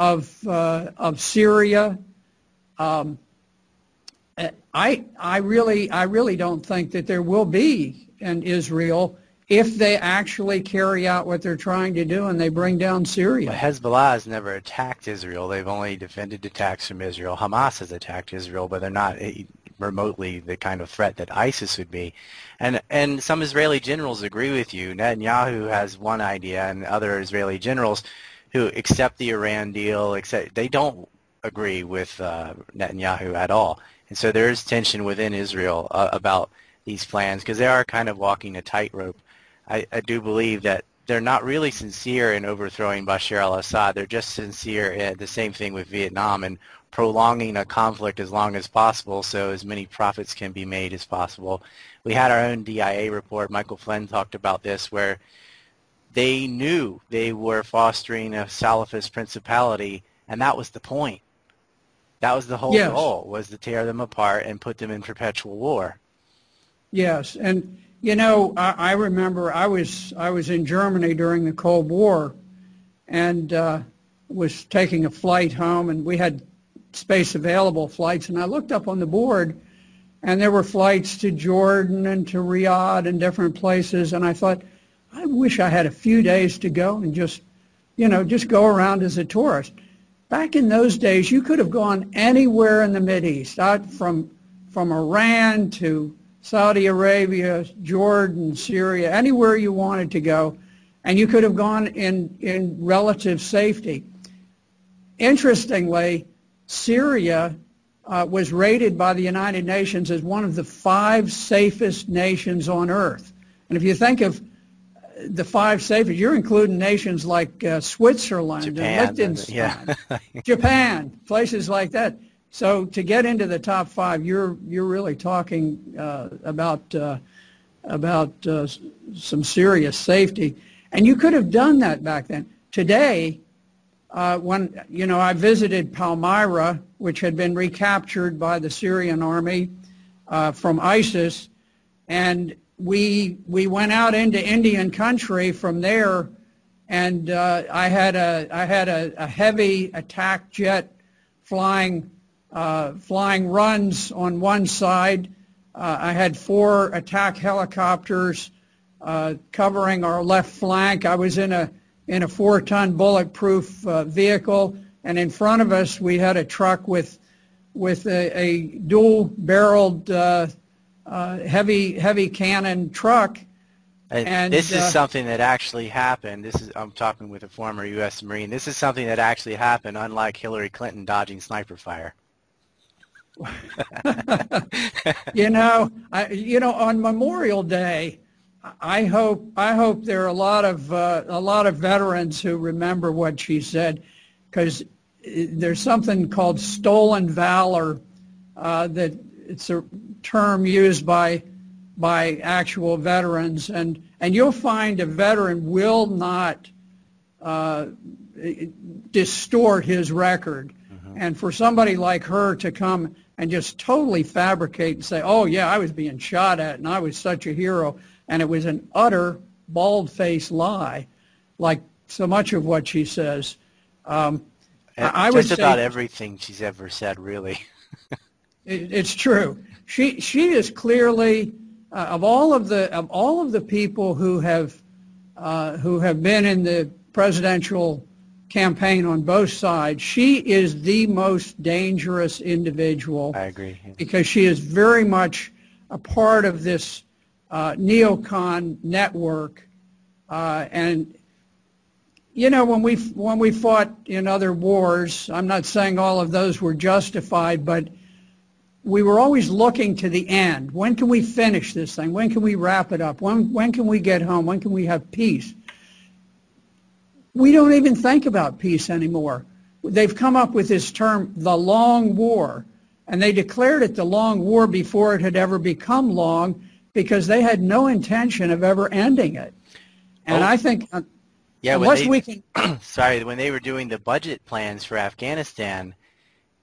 of, uh, of Syria, um, I, I really, I really don't think that there will be an Israel if they actually carry out what they're trying to do and they bring down Syria. Hezbollah has never attacked Israel. They've only defended attacks from Israel. Hamas has attacked Israel, but they're not remotely the kind of threat that ISIS would be. And and some Israeli generals agree with you. Netanyahu has one idea, and other Israeli generals who accept the Iran deal, they don't agree with uh, Netanyahu at all. And so there is tension within Israel uh, about these plans because they are kind of walking a tightrope. I, I do believe that they're not really sincere in overthrowing Bashar al-Assad. They're just sincere in the same thing with Vietnam and prolonging a conflict as long as possible so as many profits can be made as possible. We had our own DIA report. Michael Flynn talked about this where they knew they were fostering a Salafist principality and that was the point That was the whole Yes. goal, was to tear them apart and put them in perpetual war. Yes, and you know, I, I remember I was I was in Germany during the Cold War, and uh, was taking a flight home, and we had space available flights, and I looked up on the board, and there were flights to Jordan and to Riyadh and different places, and I thought, I wish I had a few days to go and just, you know, just go around as a tourist. Back in those days, you could have gone anywhere in the Mideast, out from from Iran to Saudi Arabia, Jordan, Syria, anywhere you wanted to go, and you could have gone in, in relative safety. Interestingly, Syria uh, was rated by the United Nations as one of the five safest nations on earth. And if you think of the five safest, you're including nations like uh, Switzerland Japan, and Liechtenstein, yeah. Japan, places like that. So to get into the top five, you're you're really talking uh, about uh, about uh, some serious safety, and you could have done that back then. Today, uh, when you know I visited Palmyra, which had been recaptured by the Syrian army uh, from ISIS, and we we went out into Indian country from there, and uh, I had a I had a, a heavy attack jet flying uh, flying runs on one side. Uh, I had four attack helicopters uh, covering our left flank. I was in a in a four-ton bulletproof uh, vehicle, and in front of us we had a truck with with a, a dual-barreled uh, heavy heavy cannon truck. And this is uh, something that actually happened. This is I'm talking with a former U.S. Marine. This is something that actually happened, unlike Hillary Clinton dodging sniper fire. you know, I, you know, on Memorial Day, I hope I hope there are a lot of uh, a lot of veterans who remember what she said, because there's something called stolen valor uh, that it's a term used by by actual veterans, and and you'll find a veteran will not uh, distort his record. And for somebody like her to come and just totally fabricate and say, oh, yeah, I was being shot at and I was such a hero, and it was an utter bald-faced lie, like so much of what she says. Um, I I would just say- about everything she's ever said, really. It, it's true. She she is clearly uh, of all of the of all of the people who have uh, who have been in the presidential campaign on both sides. She is the most dangerous individual I agree. because she is very much a part of this uh, neocon network. Uh, and you know, when we when we fought in other wars, I'm not saying all of those were justified, but we were always looking to the end. When can we finish this thing? When can we wrap it up? When when can we get home? When can we have peace? We don't even think about peace anymore. They've come up with this term, the long war, and they declared it the long war before it had ever become long because they had no intention of ever ending it. And Oh. I think uh, Yeah, unless they, we can sorry, when they were doing the budget plans for Afghanistan,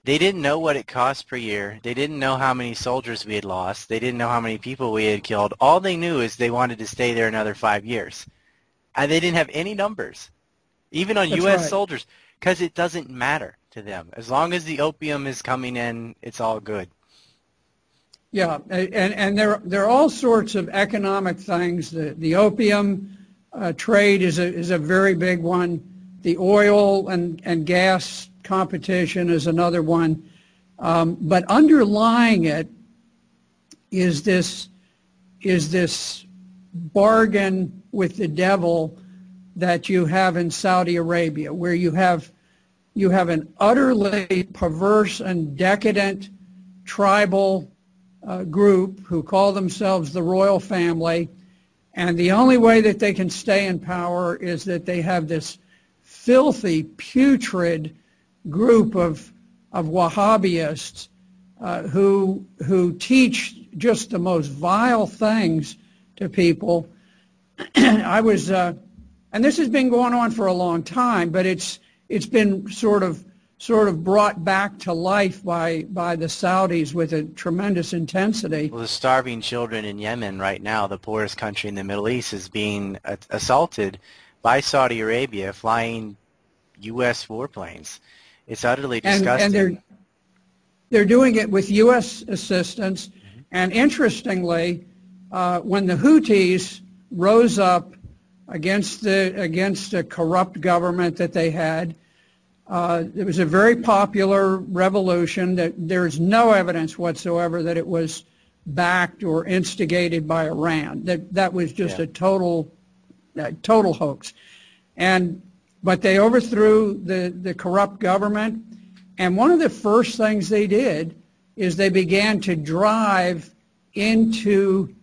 they didn't know what it cost per year. They didn't know how many soldiers we had lost. They didn't know how many people we had killed. All they knew is they wanted to stay there another five years. And they didn't have any numbers, even on That's U.S. right. soldiers, because it doesn't matter to them. As long as the opium is coming in, it's all good. Yeah, and, and there, there are all sorts of economic things. The, the opium uh, trade is a, is a very big one. The oil and, and gas competition is another one. Um, but underlying it is this, is this bargain with the devil that you have in Saudi Arabia, where you have, you have an utterly perverse and decadent tribal uh, group who call themselves the royal family, and the only way that they can stay in power is that they have this filthy, putrid group of Wahhabists uh, who teach just the most vile things to people. I was, uh, and this has been going on for a long time, but it's it's been sort of sort of brought back to life by, by the Saudis with a tremendous intensity. Well, the starving children in Yemen right now, the poorest country in the Middle East, is being assaulted by Saudi Arabia flying U.S. warplanes. It's utterly disgusting. And, and they're, they're doing it with U.S. assistance. Mm-hmm. And interestingly, uh, when the Houthis rose up against the against a corrupt government that they had, uh, it was a very popular revolution. That there's no evidence whatsoever that it was backed or instigated by Iran. That that was just yeah. a total, uh, total hoax. And but they overthrew the the corrupt government. And one of the first things they did is they began to drive into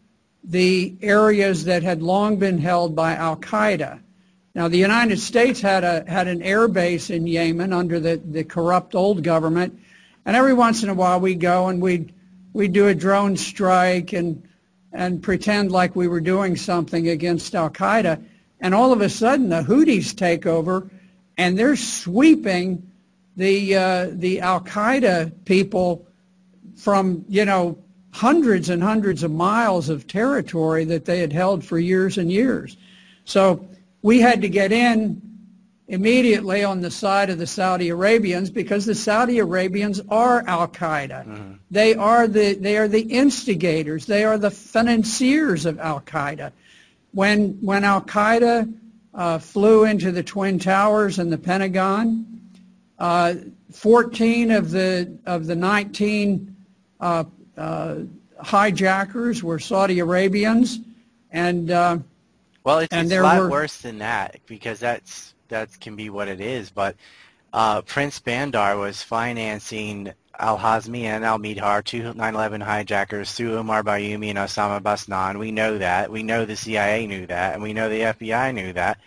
the areas that had long been held by Al Qaeda. Now, the United States had a had an air base in Yemen under the, the corrupt old government, and every once in a while we go and we we do a drone strike and and pretend like we were doing something against Al Qaeda, and all of a sudden the Houthis take over, and they're sweeping the uh, the Al Qaeda people from you know hundreds and hundreds of miles of territory that they had held for years and years. So we had to get in immediately on the side of the Saudi Arabians because the Saudi Arabians are Al Qaeda. Mm-hmm. They are the they are the instigators. They are the financiers of Al Qaeda. When when Al Qaeda uh, flew into the Twin Towers and the Pentagon, uh, 14 of the of the 19 uh, uh hijackers were Saudi Arabians, and uh, well, it's, it's a lot were... worse than that because that's that can be what it is. But uh, Prince Bandar was financing Al-Hazmi and al-Mihdhar, two 9/11 hijackers, through Omar Bayoumi and Osama Basnan. We know that. We know the CIA knew that, and we know the FBI knew that.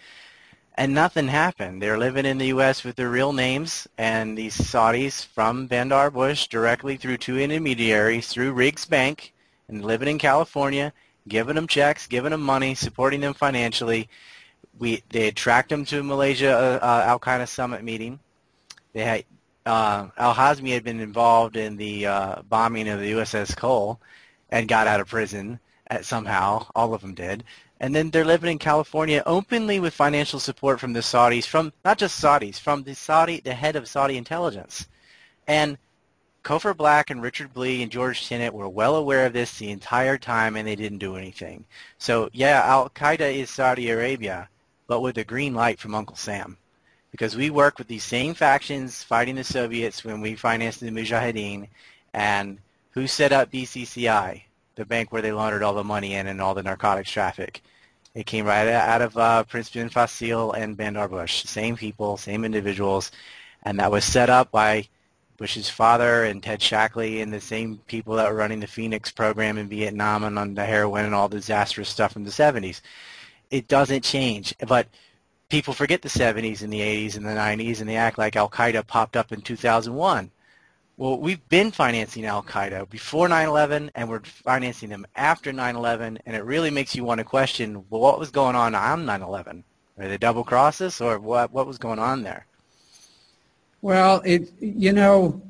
And nothing happened. They're living in the U.S. with their real names, and these Saudis from Bandar Bush directly through two intermediaries through Riggs Bank, and living in California, giving them checks, giving them money, supporting them financially. We they tracked them to Malaysia uh, uh, Al Qaeda summit meeting. They had uh, Al Hazmi had been involved in the uh, bombing of the USS Cole and got out of prison at, somehow. All of them did. And then they're living in California openly with financial support from the Saudis, from not just Saudis, from the Saudi, the head of Saudi intelligence. And Cofer Black and Richard Blee and George Tenet were well aware of this the entire time and they didn't do anything. So yeah, Al-Qaeda is Saudi Arabia, but with a green light from Uncle Sam. Because we work with these same factions fighting the Soviets when we financed the Mujahideen and who set up BCCI, the bank where they laundered all the money in and all the narcotics traffic. It came right out of uh, Prince bin Faisal and Bandar Bush. Same people, same individuals. And that was set up by Bush's father and Ted Shackley and the same people that were running the Phoenix program in Vietnam and on the heroin and all the disastrous stuff from the 70s. It doesn't change. But people forget the 70s and the 80s and the 90s and they act like Al-Qaeda popped up in 2001. Well, we've been financing Al-Qaeda before 9-11 and we're financing them after 9-11 and it really makes you want to question, well, what was going on on 9-11? Are they double crosses or what, what was going on there? Well, it you know,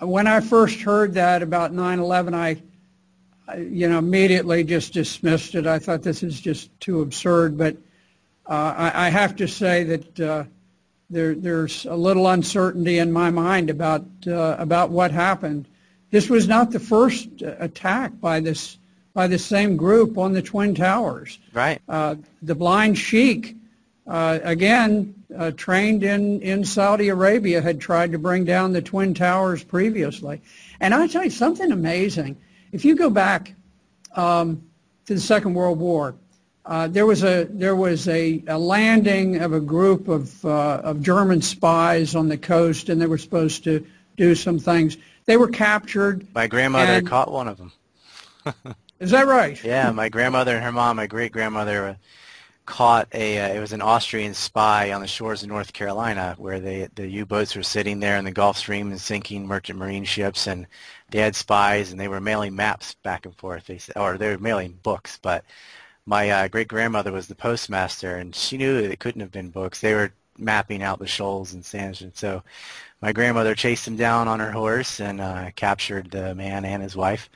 when I first heard that about 9/11, I, you know immediately just dismissed it. I thought this is just too absurd. But I, I, have to say that uh, there there's a little uncertainty in my mind about uh, about what happened. This was not the first attack by this by the same group on the Twin Towers. Right. Uh, the Blind Sheik, uh, again, uh, trained in, in Saudi Arabia had tried to bring down the Twin Towers previously. And I tell you something amazing. If you go back um, to the Second World War, uh, there was a there was a, a landing of a group of uh, of German spies on the coast, and they were supposed to do some things. They were captured. My grandmother and, caught one of them. is that right? Yeah, my grandmother and her mom, my great grandmother caught a uh, it was an Austrian spy on the shores of North Carolina where they the U-boats were sitting there in the Gulf Stream and sinking merchant marine ships and they had spies and they were mailing maps back and forth they said, or they were mailing books but my uh, great grandmother was the postmaster and she knew that it couldn't have been books they were mapping out the shoals and sands. And so my grandmother chased him down on her horse and uh, captured the man and his wife,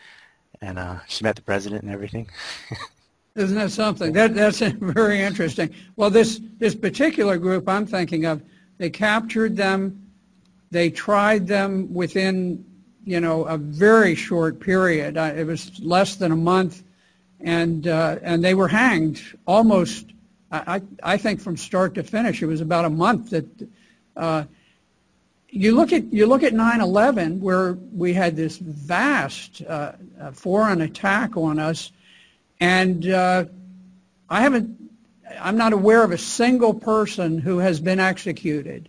and uh, she met the president and everything. Isn't that something? That that's very interesting. Well, this this particular group I'm thinking of, they captured them, they tried them within you know a very short period. it was less than a month, and uh, and they were hanged almost. I I think from start to finish, it was about a month that. Uh, you look at you look at 9/11, where we had this vast uh, foreign attack on us and uh, I haven't, I'm not aware of a single person who has been executed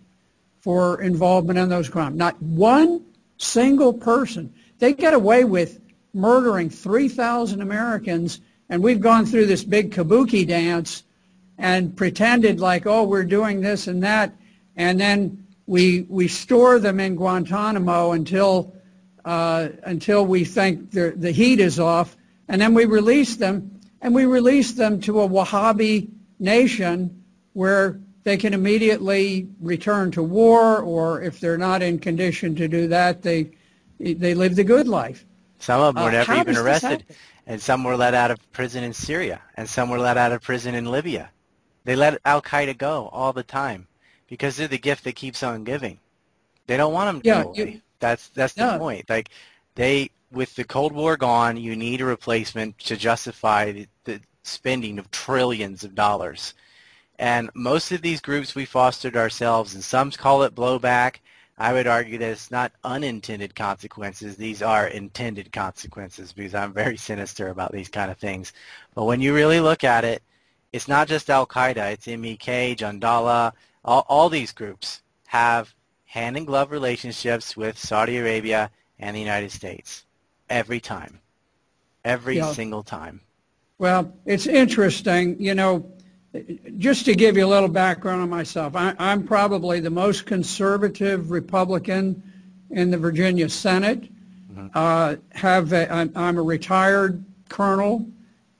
for involvement in those crimes. Not one single person. They get away with murdering 3,000 Americans, and we've gone through this big kabuki dance and pretended like, oh, we're doing this and that, and then we we store them in Guantanamo until uh, until we think the the heat is off, and then we release them, and we release them to a Wahhabi nation where they can immediately return to war, or if they're not in condition to do that, they they live the good life. Some of them were uh, never even arrested, and some were let out of prison in Syria, and some were let out of prison in Libya. They let Al Qaeda go all the time because they're the gift that keeps on giving. They don't want them to yeah, go away. You, that's that's the yeah. point. Like they with the Cold War gone, you need a replacement to justify the, the spending of trillions of dollars. And most of these groups we fostered ourselves, and some call it blowback. I would argue that it's not unintended consequences. These are intended consequences because I'm very sinister about these kind of things. But when you really look at it, it's not just Al-Qaeda. It's MEK, Jundallah. All, all these groups have hand-in-glove relationships with Saudi Arabia and the United States every time, every yeah. single time. Well, it's interesting, you know, just to give you a little background on myself, I, am probably the most conservative Republican in the Virginia Senate. Mm-hmm. Uh, have a, I'm a retired colonel.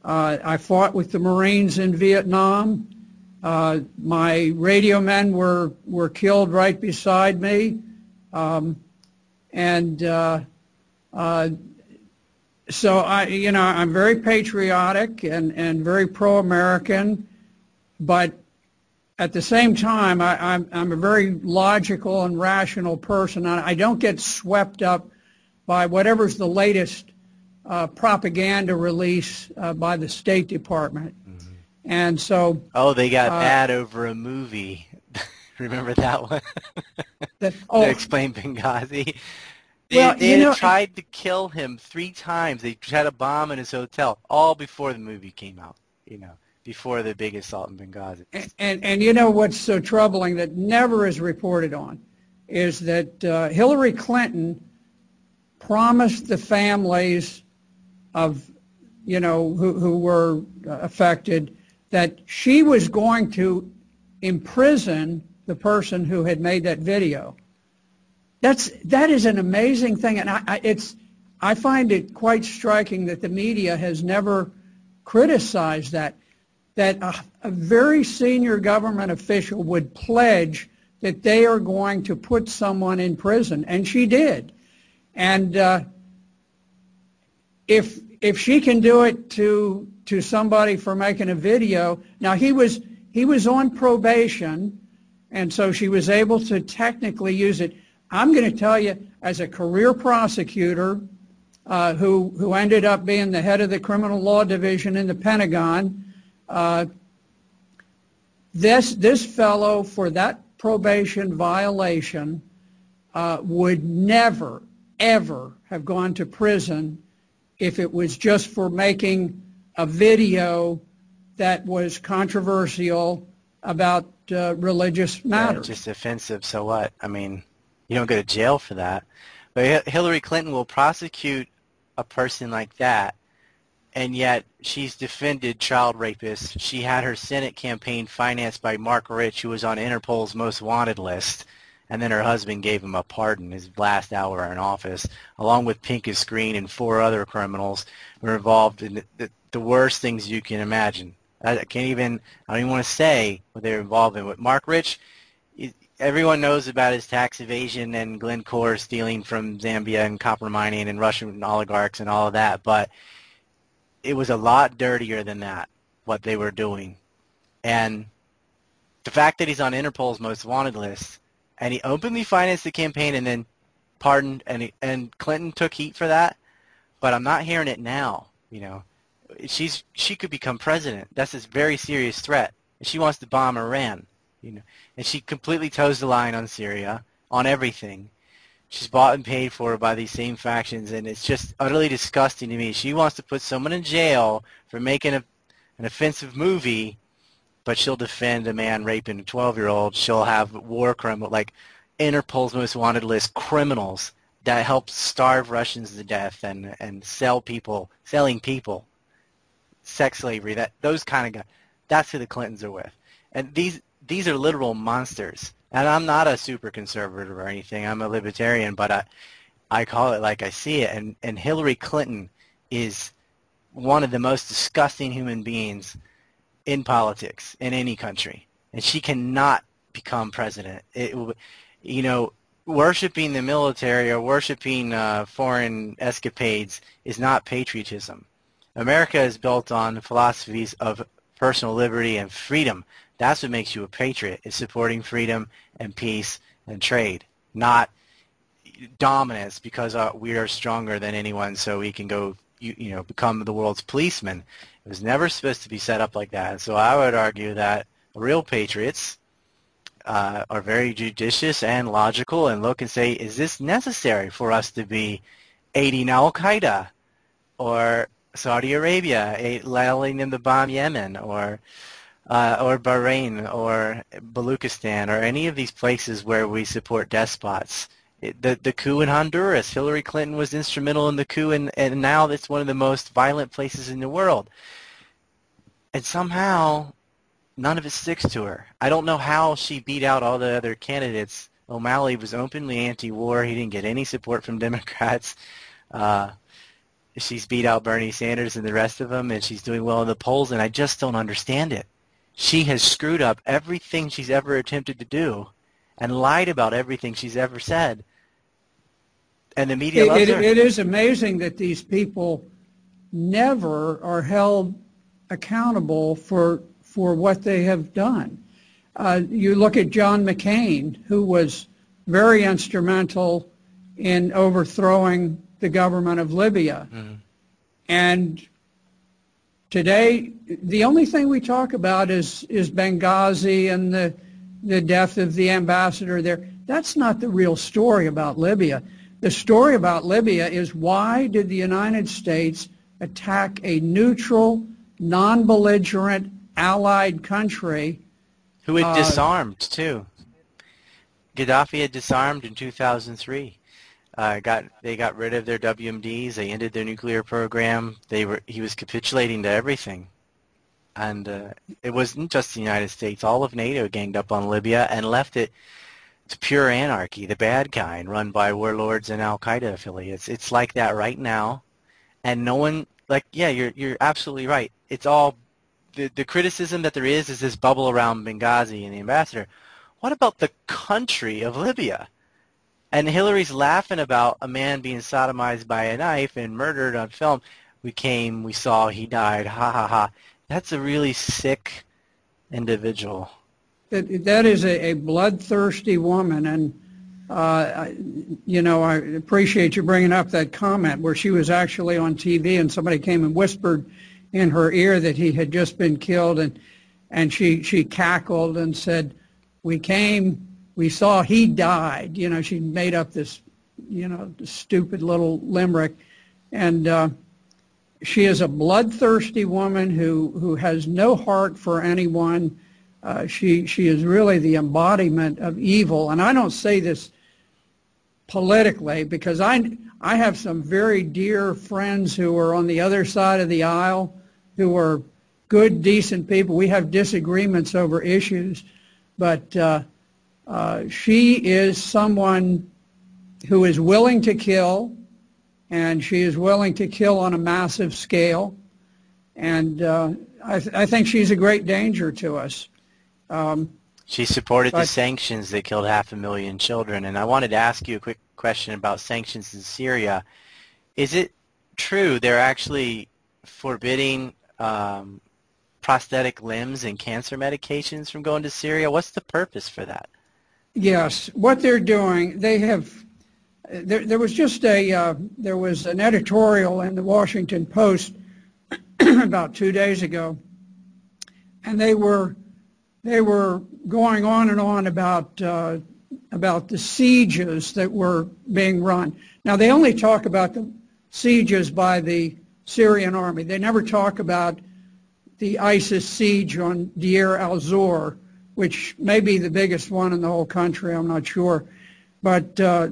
Uh, I fought with the Marines in Vietnam. Uh, my radio men were, were killed right beside me. Um, and uh, uh, so I, you know, I'm very patriotic and, and very pro-American, but at the same time, I, I'm, I'm a very logical and rational person. I don't get swept up by whatever's the latest uh, propaganda release uh, by the State Department. Mm-hmm. And so... Oh, they got uh, mad over a movie. Remember that one? that, oh, explain Benghazi. They, well, they know, tried to kill him three times. They tried a bomb in his hotel, all before the movie came out. You know, before the big assault in Benghazi. And and, and you know what's so troubling that never is reported on, is that uh, Hillary Clinton promised the families of, you know, who who were affected that she was going to imprison the person who had made that video. That's that is an amazing thing, and I, I, it's I find it quite striking that the media has never criticized that. That a, very senior government official would pledge that they are going to put someone in prison, and she did. And uh, if if she can do it to to somebody for making a video, now he was he was on probation, and so she was able to technically use it. I'm going to tell you, as a career prosecutor uh, who, who ended up being the head of the criminal law division in the Pentagon, this, this fellow, for that probation violation, uh, would never, ever have gone to prison if it was just for making a video that was controversial about uh, religious matters. Just offensive. So what? I mean, you don't go to jail for that. But Hillary Clinton will prosecute a person like that, and yet she's defended child rapists. She had her Senate campaign financed by Marc Rich, who was on Interpol's most wanted list, and then her husband gave him a pardon his last hour in office, along with Pincus Green and four other criminals who were involved in the, the, worst things you can imagine. I can't even, I don't even want to say what they were involved in. But Marc Rich everyone knows about his tax evasion and Glencore stealing from Zambia and copper mining and Russian oligarchs and all of that, but it was a lot dirtier than that, what they were doing. And the fact that he's on Interpol's most wanted list and he openly financed the campaign and then pardoned and he, and Clinton took heat for that, but I'm not hearing it now, you know. She's she could become president. That's a very serious threat. And she wants to bomb Iran, you know. And she completely toes the line on Syria, on everything. She's bought and paid for by these same factions and it's just utterly disgusting to me. She wants to put someone in jail for making a, an offensive movie but she'll defend a man raping a 12-year-old. She'll have war criminal like Interpol's most wanted list criminals that help starve Russians to death and and sell people, selling people, sex slavery. That those kind of guys. That's who the Clintons are with, and these these are literal monsters. And I'm not a super conservative or anything. I'm a libertarian, but I I call it like I see it. And and Hillary Clinton is one of the most disgusting human beings in politics in any country, and she cannot become president. It, you know, worshiping the military or worshiping uh, foreign escapades is not patriotism. America is built on philosophies of personal liberty and freedom. That's what makes you a patriot, is supporting freedom and peace and trade, not dominance because uh, we are stronger than anyone so we can go you, you know become the world's policeman it was never supposed to be set up like that. So I would argue that real patriots uh, are very judicious and logical and look and say, is this necessary for us to be aiding Al-Qaeda or Saudi Arabia, allowing them to bomb Yemen or uh, or Bahrain or Baluchistan or any of these places where we support despots? the the coup in Honduras. Hillary Clinton was instrumental in the coup, and and now it's one of the most violent places in the world. And somehow, none of it sticks to her. I don't know how she beat out all the other candidates. O'Malley was openly anti-war. He didn't get any support from Democrats. Uh, she's beat out Bernie Sanders and the rest of them, and she's doing well in the polls. And I just don't understand it. She has screwed up everything she's ever attempted to do, and lied about everything she's ever said and the media it, it, it is amazing that these people never are held accountable for for what they have done. Uh, you look at John McCain, who was very instrumental in overthrowing the government of Libya, mm-hmm. and today the only thing we talk about is is Benghazi and the the death of the ambassador there. That's not the real story about Libya. The story about Libya is why did the United States attack a neutral, non-belligerent, allied country? Who had uh, disarmed, too. Gaddafi had disarmed in 2003. Uh, got they got rid of their WMDs. They ended their nuclear program. They were he was capitulating to everything, and uh, it wasn't just the United States. All of NATO ganged up on Libya and left it to pure anarchy, the bad kind, run by warlords and Al Qaeda affiliates. It's like that right now, and no one like yeah, you're you're absolutely right. It's all the the criticism that there is is this bubble around Benghazi and the ambassador. What about the country of Libya? And Hillary's laughing about a man being sodomized by a knife and murdered on film. We came, we saw, he died. Ha ha ha. That's a really sick individual that, that is a, a bloodthirsty woman, and uh, you know, I appreciate you bringing up that comment where she was actually on TV and somebody came and whispered in her ear that he had just been killed, and and she she cackled and said, "We came, we saw he died." You know, she made up this, you know, stupid little limerick, and. Uh, she is a bloodthirsty woman who, who has no heart for anyone uh, she she is really the embodiment of evil, and I don't say this politically because I I have some very dear friends who are on the other side of the aisle, who are good, decent people. We have disagreements over issues, but uh, she is someone who is willing to kill, and she is willing to kill on a massive scale, and uh, I, th- I think she's a great danger to us. Um, She supported but, the sanctions that killed half a million children. And I wanted to ask you a quick question about sanctions in Syria. Is it true they're actually forbidding um, prosthetic limbs and cancer medications from going to Syria? What's the purpose for that? Yes, what they're doing, they have. There, there was just a uh, there was an editorial in the Washington Post about two days ago, and they were they were going on and on about uh, about the sieges that were being run. Now they only talk about the sieges by the Syrian army. They never talk about the ISIS siege on Deir al-Zor, which may be the biggest one in the whole country. I'm not sure, but uh,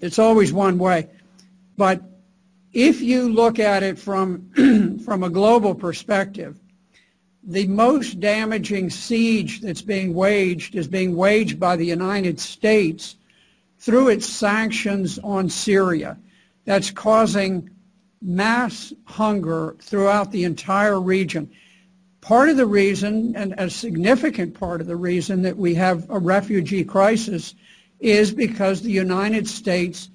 it's always one way. But if you look at it from from a global perspective, the most damaging siege that's being waged is being waged by the United States through its sanctions on Syria. That's causing mass hunger throughout the entire region. Part of the reason, and a significant part of the reason that we have a refugee crisis is because the United States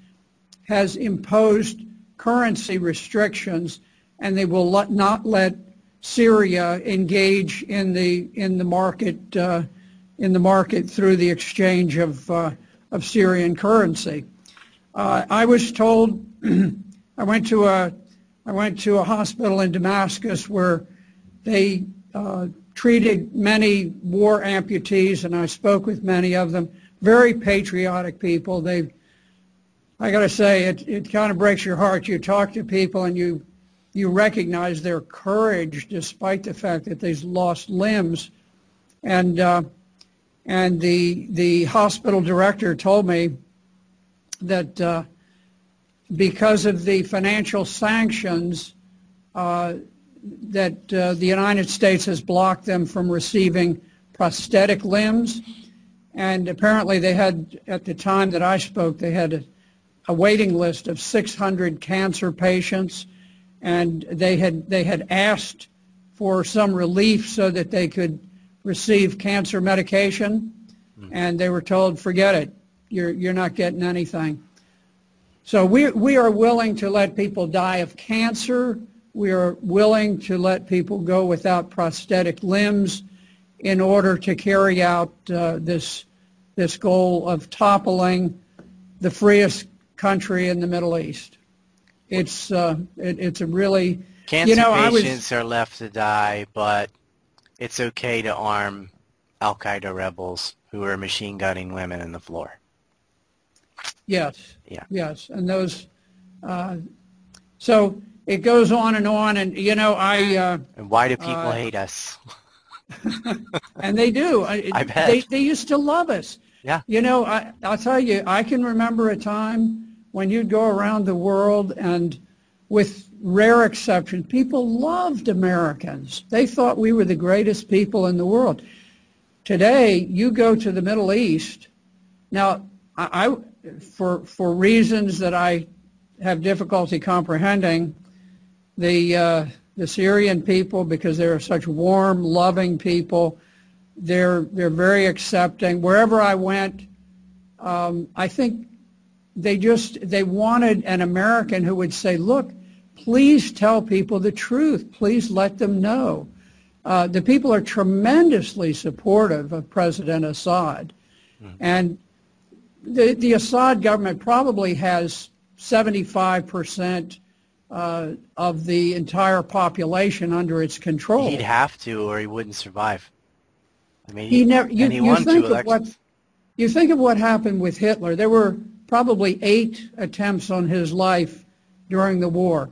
has imposed currency restrictions and they will not let Syria engage in the in the market uh, in the market through the exchange of uh, of Syrian currency. Uh, I was told I went to a I went to a hospital in Damascus where they treated many war amputees, and I spoke with many of them. Very patriotic people. They, I got to say, it it kind of breaks your heart. You talk to people and you you recognize their courage despite the fact that they've lost limbs. And uh, and the the hospital director told me that uh, because of the financial sanctions, uh, that uh, the United States has blocked them from receiving prosthetic limbs. And apparently they had, at the time that I spoke, they had a, a waiting list of 600 cancer patients and they had they had asked for some relief so that they could receive cancer medication, mm. and they were told, "Forget it, you're you're not getting anything." So we we are willing to let people die of cancer. We are willing to let people go without prosthetic limbs in order to carry out uh, this this goal of toppling the freest country in the Middle East it's uh, it, it's a really cancer you know, patients was, are left to die, but it's okay to arm Al Qaeda rebels who are machine gunning women in the floor. Yes. Yeah. Yes, and those. Uh, so it goes on and on, and you know I. Uh, and why do people uh, hate us? and they do. I bet. They, they used to love us. Yeah. You know, I, I'll tell you, I can remember a time when you'd go around the world and with rare exception, people loved Americans. They thought we were the greatest people in the world. Today, you go to the Middle East. Now, I, I for for reasons that I have difficulty comprehending, the uh, the Syrian people because they're such warm, loving people. They're they're very accepting. Wherever I went, um, I think they just they wanted an American who would say, "Look, please tell people the truth. Please let them know." Uh, the people are tremendously supportive of President Assad, mm. and the the Assad government probably has 75 percent uh, of the entire population under its control. He'd have to, or he wouldn't survive. I mean, he, he never. You, you think of what you think of what happened with Hitler. There were probably eight attempts on his life during the war.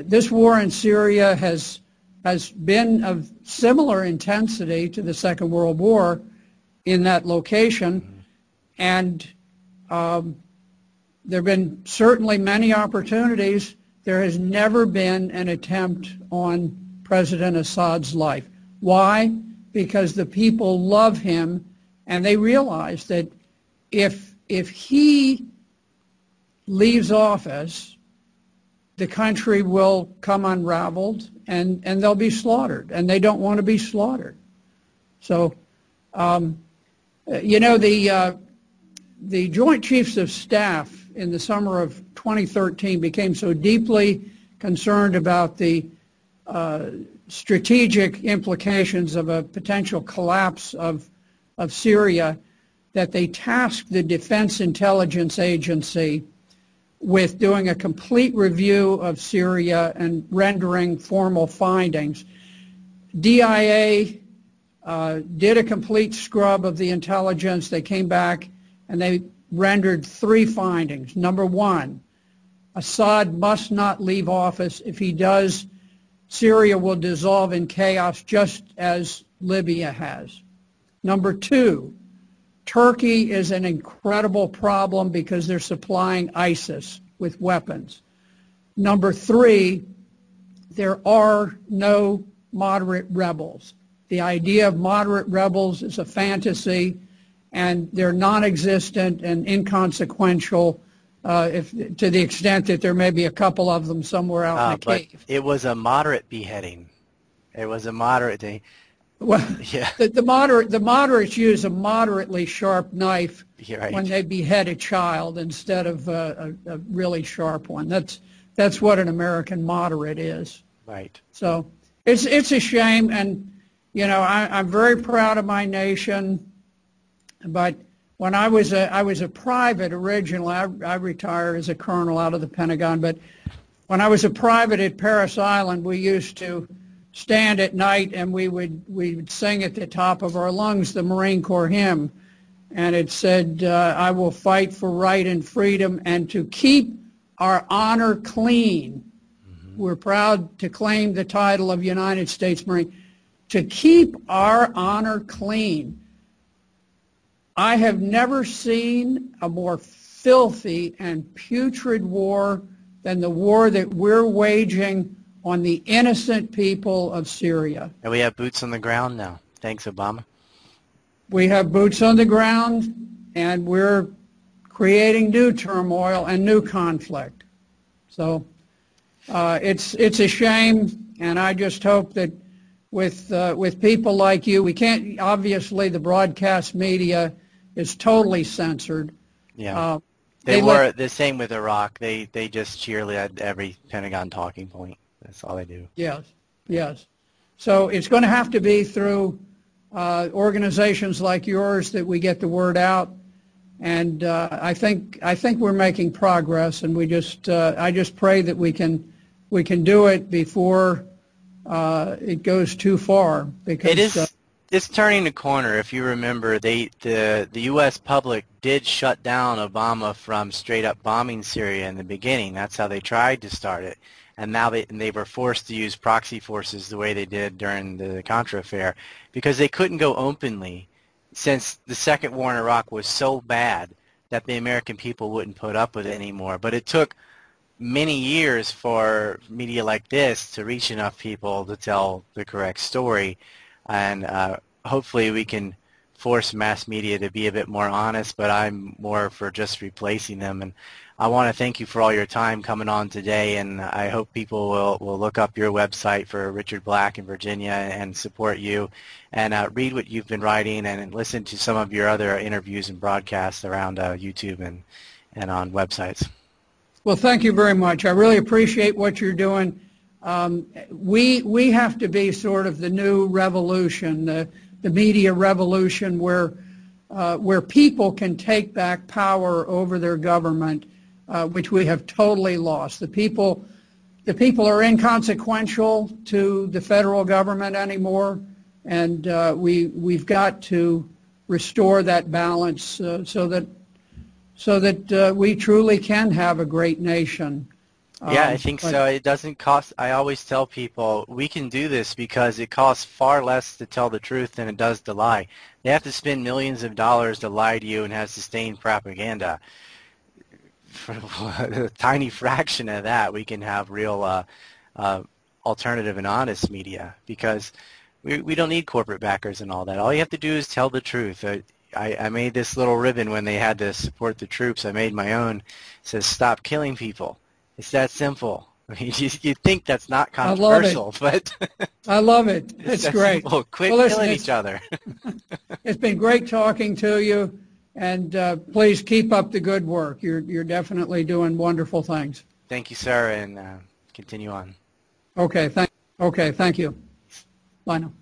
This war in Syria has has been of similar intensity to the Second World War in that location, and um, there have been certainly many opportunities. There has never been an attempt on President Assad's life. Why? Because the people love him, and they realize that if if he leaves office, the country will come unraveled and, and they'll be slaughtered, and they don't want to be slaughtered. So um, Uh, you know, the, uh, the Joint Chiefs of Staff in the summer of 2013 became so deeply concerned about the uh, strategic implications of a potential collapse of, of Syria that they tasked the Defense Intelligence Agency with doing a complete review of Syria and rendering formal findings. DIA uh, did a complete scrub of the intelligence. They came back and they rendered three findings. Number one, Assad must not leave office. If he does, Syria will dissolve in chaos just as Libya has. Number two, Turkey is an incredible problem because they're supplying ISIS with weapons. Number three, there are no moderate rebels. The idea of moderate rebels is a fantasy and they're non-existent and inconsequential uh, if, to the extent that there may be a couple of them somewhere out uh, in the cave. It was a moderate beheading. It was a moderate thing. Well, yeah. The, the, moderate the moderates use a moderately sharp knife right. when they behead a child instead of a, a, a, really sharp one. That's that's what an American moderate is. Right. So it's it's a shame, and you know I, I'm very proud of my nation. But when I was a, I was a private originally, I, I retired as a colonel out of the Pentagon, but when I was a private at Parris Island, we used to stand at night and we would we would sing at the top of our lungs the Marine Corps hymn, and it said, uh, "I will fight for right and freedom and to keep our honor clean." Mm-hmm. We're proud to claim the title of United States Marine. To keep our honor clean. I have never seen a more filthy and putrid war than the war that we're waging on the innocent people of Syria. And we have boots on the ground now. Thanks, Obama. We have boots on the ground, and we're creating new turmoil and new conflict. So uh, it's it's a shame, and I just hope that with uh, with people like you, we can't obviously the broadcast media is totally censored. Yeah. Uh, they, they, were let, the same with Iraq. They they just cheerlead every Pentagon talking point. That's all they do. Yes, yes. So it's going to have to be through uh, organizations like yours that we get the word out, and uh, I think I think we're making progress, and we just uh, I just pray that we can we can do it before uh, it goes too far because it is. It's turning the corner. If you remember, they the the U.S. public did shut down Obama from straight up bombing Syria in the beginning. That's how they tried to start it, and now they and they were forced to use proxy forces the way they did during the Contra affair because they couldn't go openly since the second war in Iraq was so bad that the American people wouldn't put up with it anymore. But it took many years for media like this to reach enough people to tell the correct story and uh, hopefully we can force mass media to be a bit more honest, but I'm more for just replacing them. And I want to thank you for all your time coming on today, and I hope people will, will look up your website for Richard Black in Virginia and support you, and uh, read what you've been writing and listen to some of your other interviews and broadcasts around uh, YouTube and, and on websites. Well, thank you very much. I really appreciate what you're doing. Um, we we have to be sort of the new revolution, the the media revolution, where uh, where people can take back power over their government, uh, which we have totally lost. The people the people are inconsequential to the federal government anymore, and uh, we we've got to restore that balance uh, so that so that uh, we truly can have a great nation yeah, I um, think so. It doesn't cost. I always tell people we can do this because it costs far less to tell the truth than it does to lie. They have to spend millions of dollars to lie to you and have sustained propaganda. For a tiny fraction of that, we can have real uh, uh, alternative and honest media because we we don't need corporate backers and all that. All you have to do is tell the truth. Uh, I, I made this little ribbon when they had to support the troops. I made my own. It says "Stop killing people." It's that simple. I mean, you, you think that's not I controversial, but I love it. it's It's great. simple. Quit Well, listen, killing each other. It's been great talking to you, and uh, please keep up the good work. You're, you're definitely doing wonderful things. Thank you, sir, and uh, continue on. Okay, thank, okay, thank you. Bye now.